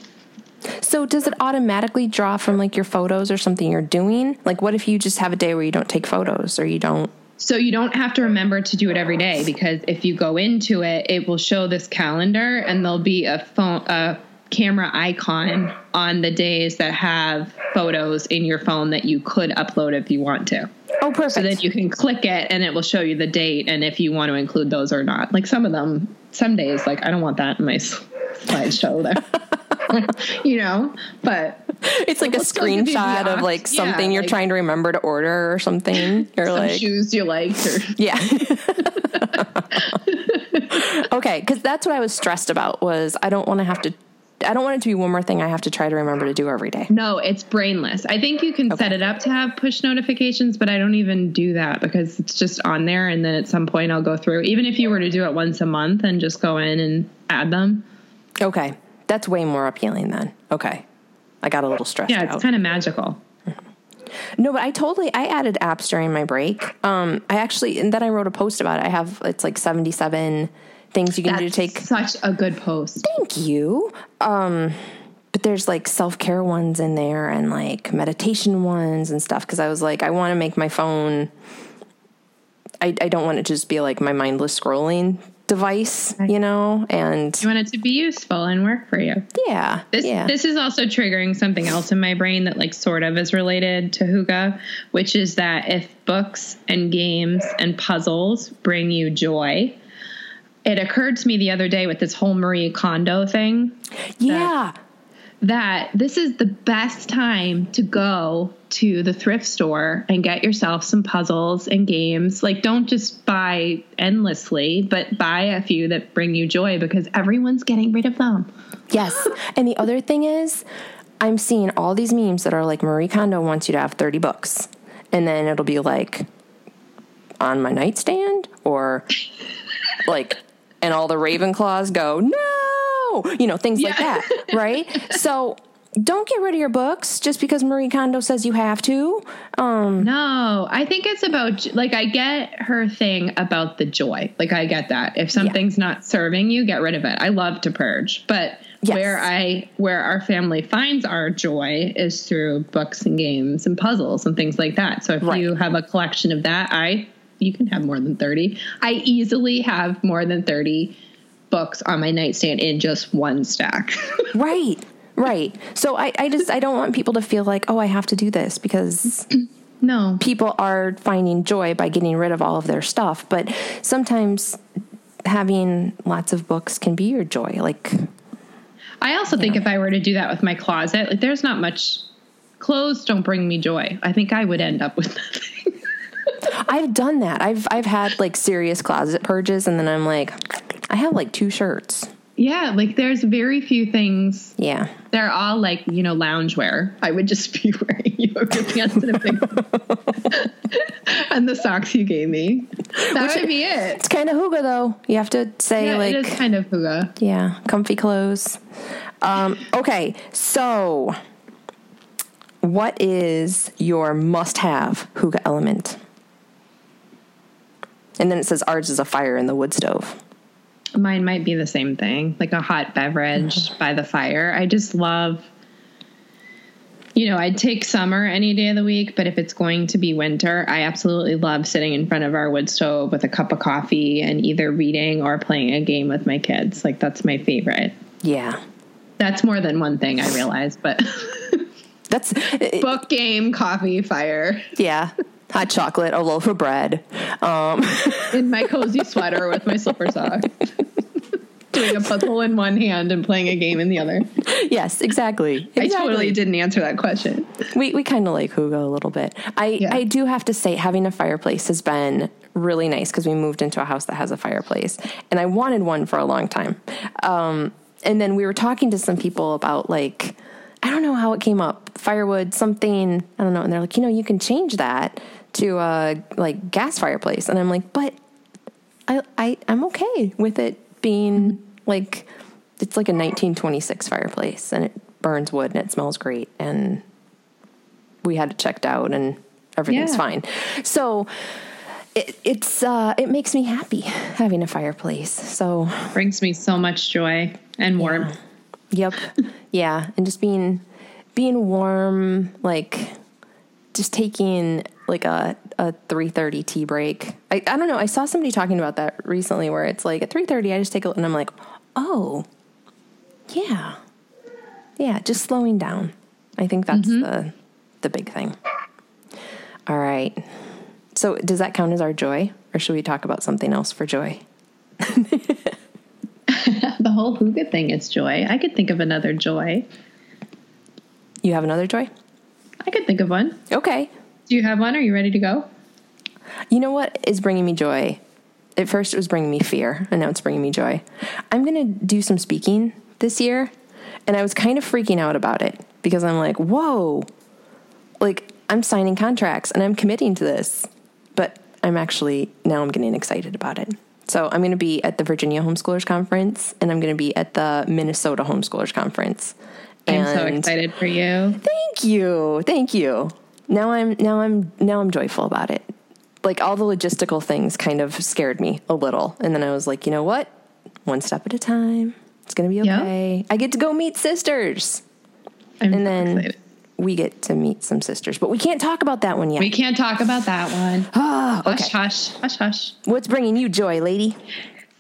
So does it automatically draw from like your photos or something you're doing? Like what if you just have a day where you don't take photos or you don't So you don't have to remember to do it every day because if you go into it, it will show this calendar and there'll be a phone a camera icon on the days that have photos in your phone that you could upload if you want to. Oh perfect. So then you can click it and it will show you the date and if you want to include those or not. Like some of them, some days, like I don't want that in my slideshow there. you know, but it's like a We'll still give you the screenshot of like yeah, something you're like- trying to remember to order or something. You're some like shoes you liked or Yeah. okay, because that's what I was stressed about was I don't want to have to I don't want it to be one more thing I have to try to remember to do every day. No, it's brainless. I think you can set it up to have push notifications, but I don't even do that because it's just on there and then at some point I'll go through. Even if you were to do it once a month and just go in and add them. Okay. That's way more appealing then. Okay. I got a little stressed Yeah, it's kind of magical. No, but I totally I added apps during my break. Um, I actually and then I wrote a post about it. I have it's like seventy seven things you can do to take. such a good post. Thank you. Um, but there's like self care ones in there and like meditation ones and stuff because I was like I want to make my phone. I I don't want it to just be like my mindless scrolling device, you know, and You want it to be useful and work for you. yeah, This yeah. this is also triggering something else in my brain that like sort of is related to Hygge, which is that if books and games and puzzles bring you joy, it occurred to me the other day with this whole Marie Kondo thing yeah. that this is the best time to go to the thrift store and get yourself some puzzles and games. Like, don't just buy endlessly, but buy a few that bring you joy because everyone's getting rid of them. Yes. And the other thing is, I'm seeing all these memes that are like Marie Kondo wants you to have 30 books. And then it'll be like on my nightstand or like, and all the Ravenclaws go, no, you know, things like that. Right. So don't get rid of your books just because Marie Kondo says you have to. Um, No, I think it's about like I get her thing about the joy. Like I get that. If something's not serving you, get rid of it. I love to purge, but Yes. where I where our family finds our joy is through books and games and puzzles and things like that. So if Right. you have a collection of that, I you can have more than 30. I easily have more than 30 books on my nightstand in just one stack. right. Right. So I, I just, I don't want people to feel like, oh, I have to do this because no. people are finding joy by getting rid of all of their stuff but sometimes having lots of books can be your joy like I also think if I were to do that with my closet, like there's not much clothes don't bring me joy. I think I would end up with nothing. I've done that i've i've had like serious closet purges and then i'm like i have like two shirts yeah, like there's very few things. yeah They're all like, you know, loungewear. I would just be wearing yoga pants and a big and the socks you gave me. That would be it. it's kind of hygge though you have to say Yeah, like it is kind of hygge. yeah comfy clothes Um, okay, so what is your must-have Hygge element? And then it says ours is a fire in the wood stove. Mine might be the same thing, like a hot beverage by the fire. I just love, you know, I'd take summer any day of the week, but if it's going to be winter, I absolutely love sitting in front of our wood stove with a cup of coffee and either reading or playing a game with my kids. Like, that's my favorite. Yeah. That's more than one thing, I realize, but That's uh, book, game, coffee, fire. yeah. Hot chocolate, a loaf of bread. Um, in my cozy sweater with my slipper socks. Doing a puzzle in one hand and playing a game in the other. yes, exactly. I totally didn't answer that question. We we kind of like hygge a little bit. I Yeah. I do have to say having a fireplace has been really nice because we moved into a house that has a fireplace, and I wanted one for a long time. Um, and then we were talking to some people about like I don't know how it came up firewood something I don't know, and they're like you know you can change that to a like gas fireplace, and I'm like but I I I'm okay with it being like it's like a 1926 fireplace and it burns wood and it smells great and we had it checked out and everything's Yeah. fine. So it, it's uh, it makes me happy having a fireplace. So Brings me so much joy and warmth. yep, yeah, and just being being warm, like just taking like a a three thirty tea break. I, I don't know. I saw somebody talking about that recently, where it's like at three thirty, I just take a and I'm like, oh, yeah, yeah, just slowing down. I think that's mm-hmm. the the big thing. All right. So does that count as our joy, or should we talk about something else for joy? The whole hygge thing is joy. I could think of another joy. You have another joy? I could think of one. Okay. Do you have one? Are you ready to go? You know what is bringing me joy? At first, it was bringing me fear, and now it's bringing me joy. I'm going to do some speaking this year, and I was kind of freaking out about it because I'm like, whoa, like I'm signing contracts and I'm committing to this, but I'm actually now I'm getting excited about it. So I'm going to be at the Virginia Homeschoolers Conference, and I'm going to be at the Minnesota Homeschoolers Conference. I'm so excited for you. Thank you. Thank you. Now I'm now I'm now I'm joyful about it. Like all the logistical things kind of scared me a little. And then I was like, you know what? One step at a time. It's gonna be okay. I get to go meet sisters. I'm And so then excited. we get to meet some sisters. But we can't talk about that one yet. We can't talk about that one. Ah, Hush, hush, hush, hush. What's bringing you joy, lady?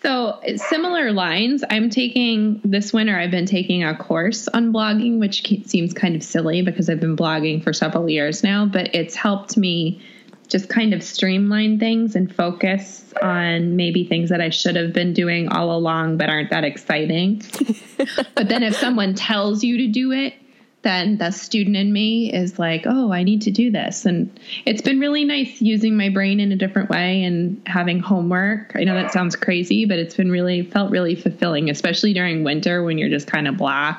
So, similar lines. I'm taking this winter, I've been taking a course on blogging, which seems kind of silly because I've been blogging for several years now, but it's helped me just kind of streamline things and focus on maybe things that I should have been doing all along but aren't that exciting. but then if someone tells you to do it, then the student in me is like, oh, I need to do this. And it's been really nice using my brain in a different way and having homework. I know that sounds crazy, but it's been really, felt really fulfilling, especially during winter when you're just kind of blah.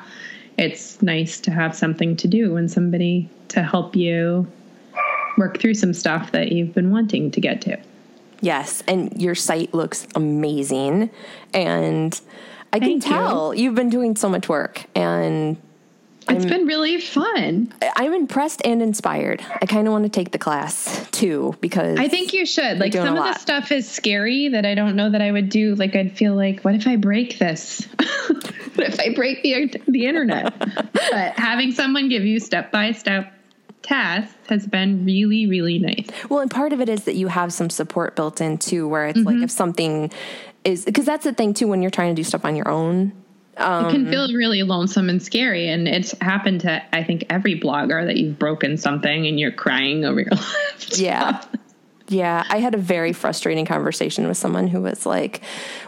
It's nice to have something to do and somebody to help you work through some stuff that you've been wanting to get to. Yes, and your site looks amazing, and I can Thank you. tell you've been doing so much work, and It's been really fun. I'm impressed and inspired. I kind of want to take the class too because I think you should. Like some of the stuff is scary that I don't know that I would do. Like I'd feel like, what if I break this? what if I break the the internet? but having someone give you step by step tasks has been really really nice. well, and part of it is that you have some support built in too, where it's like mm-hmm. if something is because that's the thing too when you're trying to do stuff on your own. It can feel um, really lonesome and scary, and it's happened to I think every blogger that you've broken something and you're crying over your life. Yeah. Yeah, I had a very frustrating conversation with someone who was like,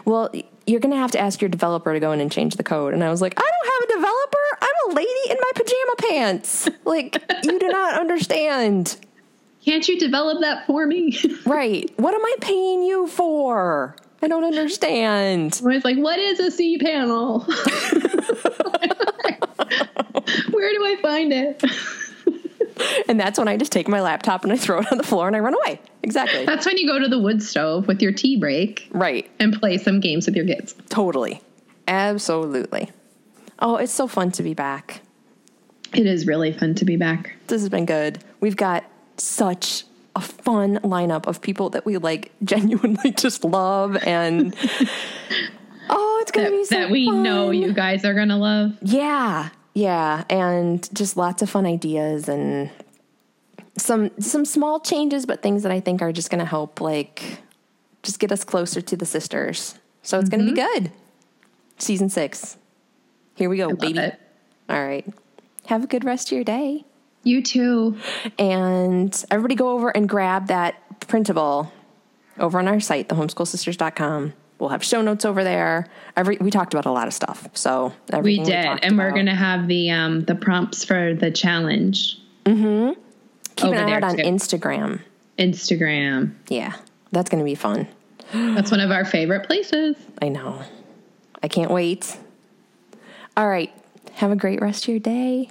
"Well, you're going to have to ask your developer to go in and change the code." And I was like, "I don't have a developer. I'm a lady in my pajama pants. Like, you do not understand." Can't you develop that for me? Right. What am I paying you for? I don't understand. I was like, what is a C panel? Where do I find it? And that's when I just take my laptop and I throw it on the floor and I run away. Exactly. That's when you go to the wood stove with your tea break Right. and play some games with your kids. Totally. Absolutely. Oh, it's so fun to be back. It is really fun to be back. This has been good. We've got such a fun lineup of people that we like genuinely just love and oh, it's gonna That, be so that we know you guys are gonna love. Yeah, yeah, and just lots of fun ideas and some some small changes, but things that I think are just to help, like just get us closer to the sisters. So it's going to be mm-hmm. good. Season six. Here we go, baby. it. All right. Have a good rest of your day, You too. and everybody go over and grab that printable over on our site, thehomeschoolsisters.com. We'll have show notes over there. Every we talked about a lot of stuff, so We did, talked and we're about- gonna have the um the prompts for the challenge. keep over an eye out on too. Instagram. Instagram. Yeah, that's going to be fun. That's one of our favorite places. I know. I can't wait. All right. Have a great rest of your day.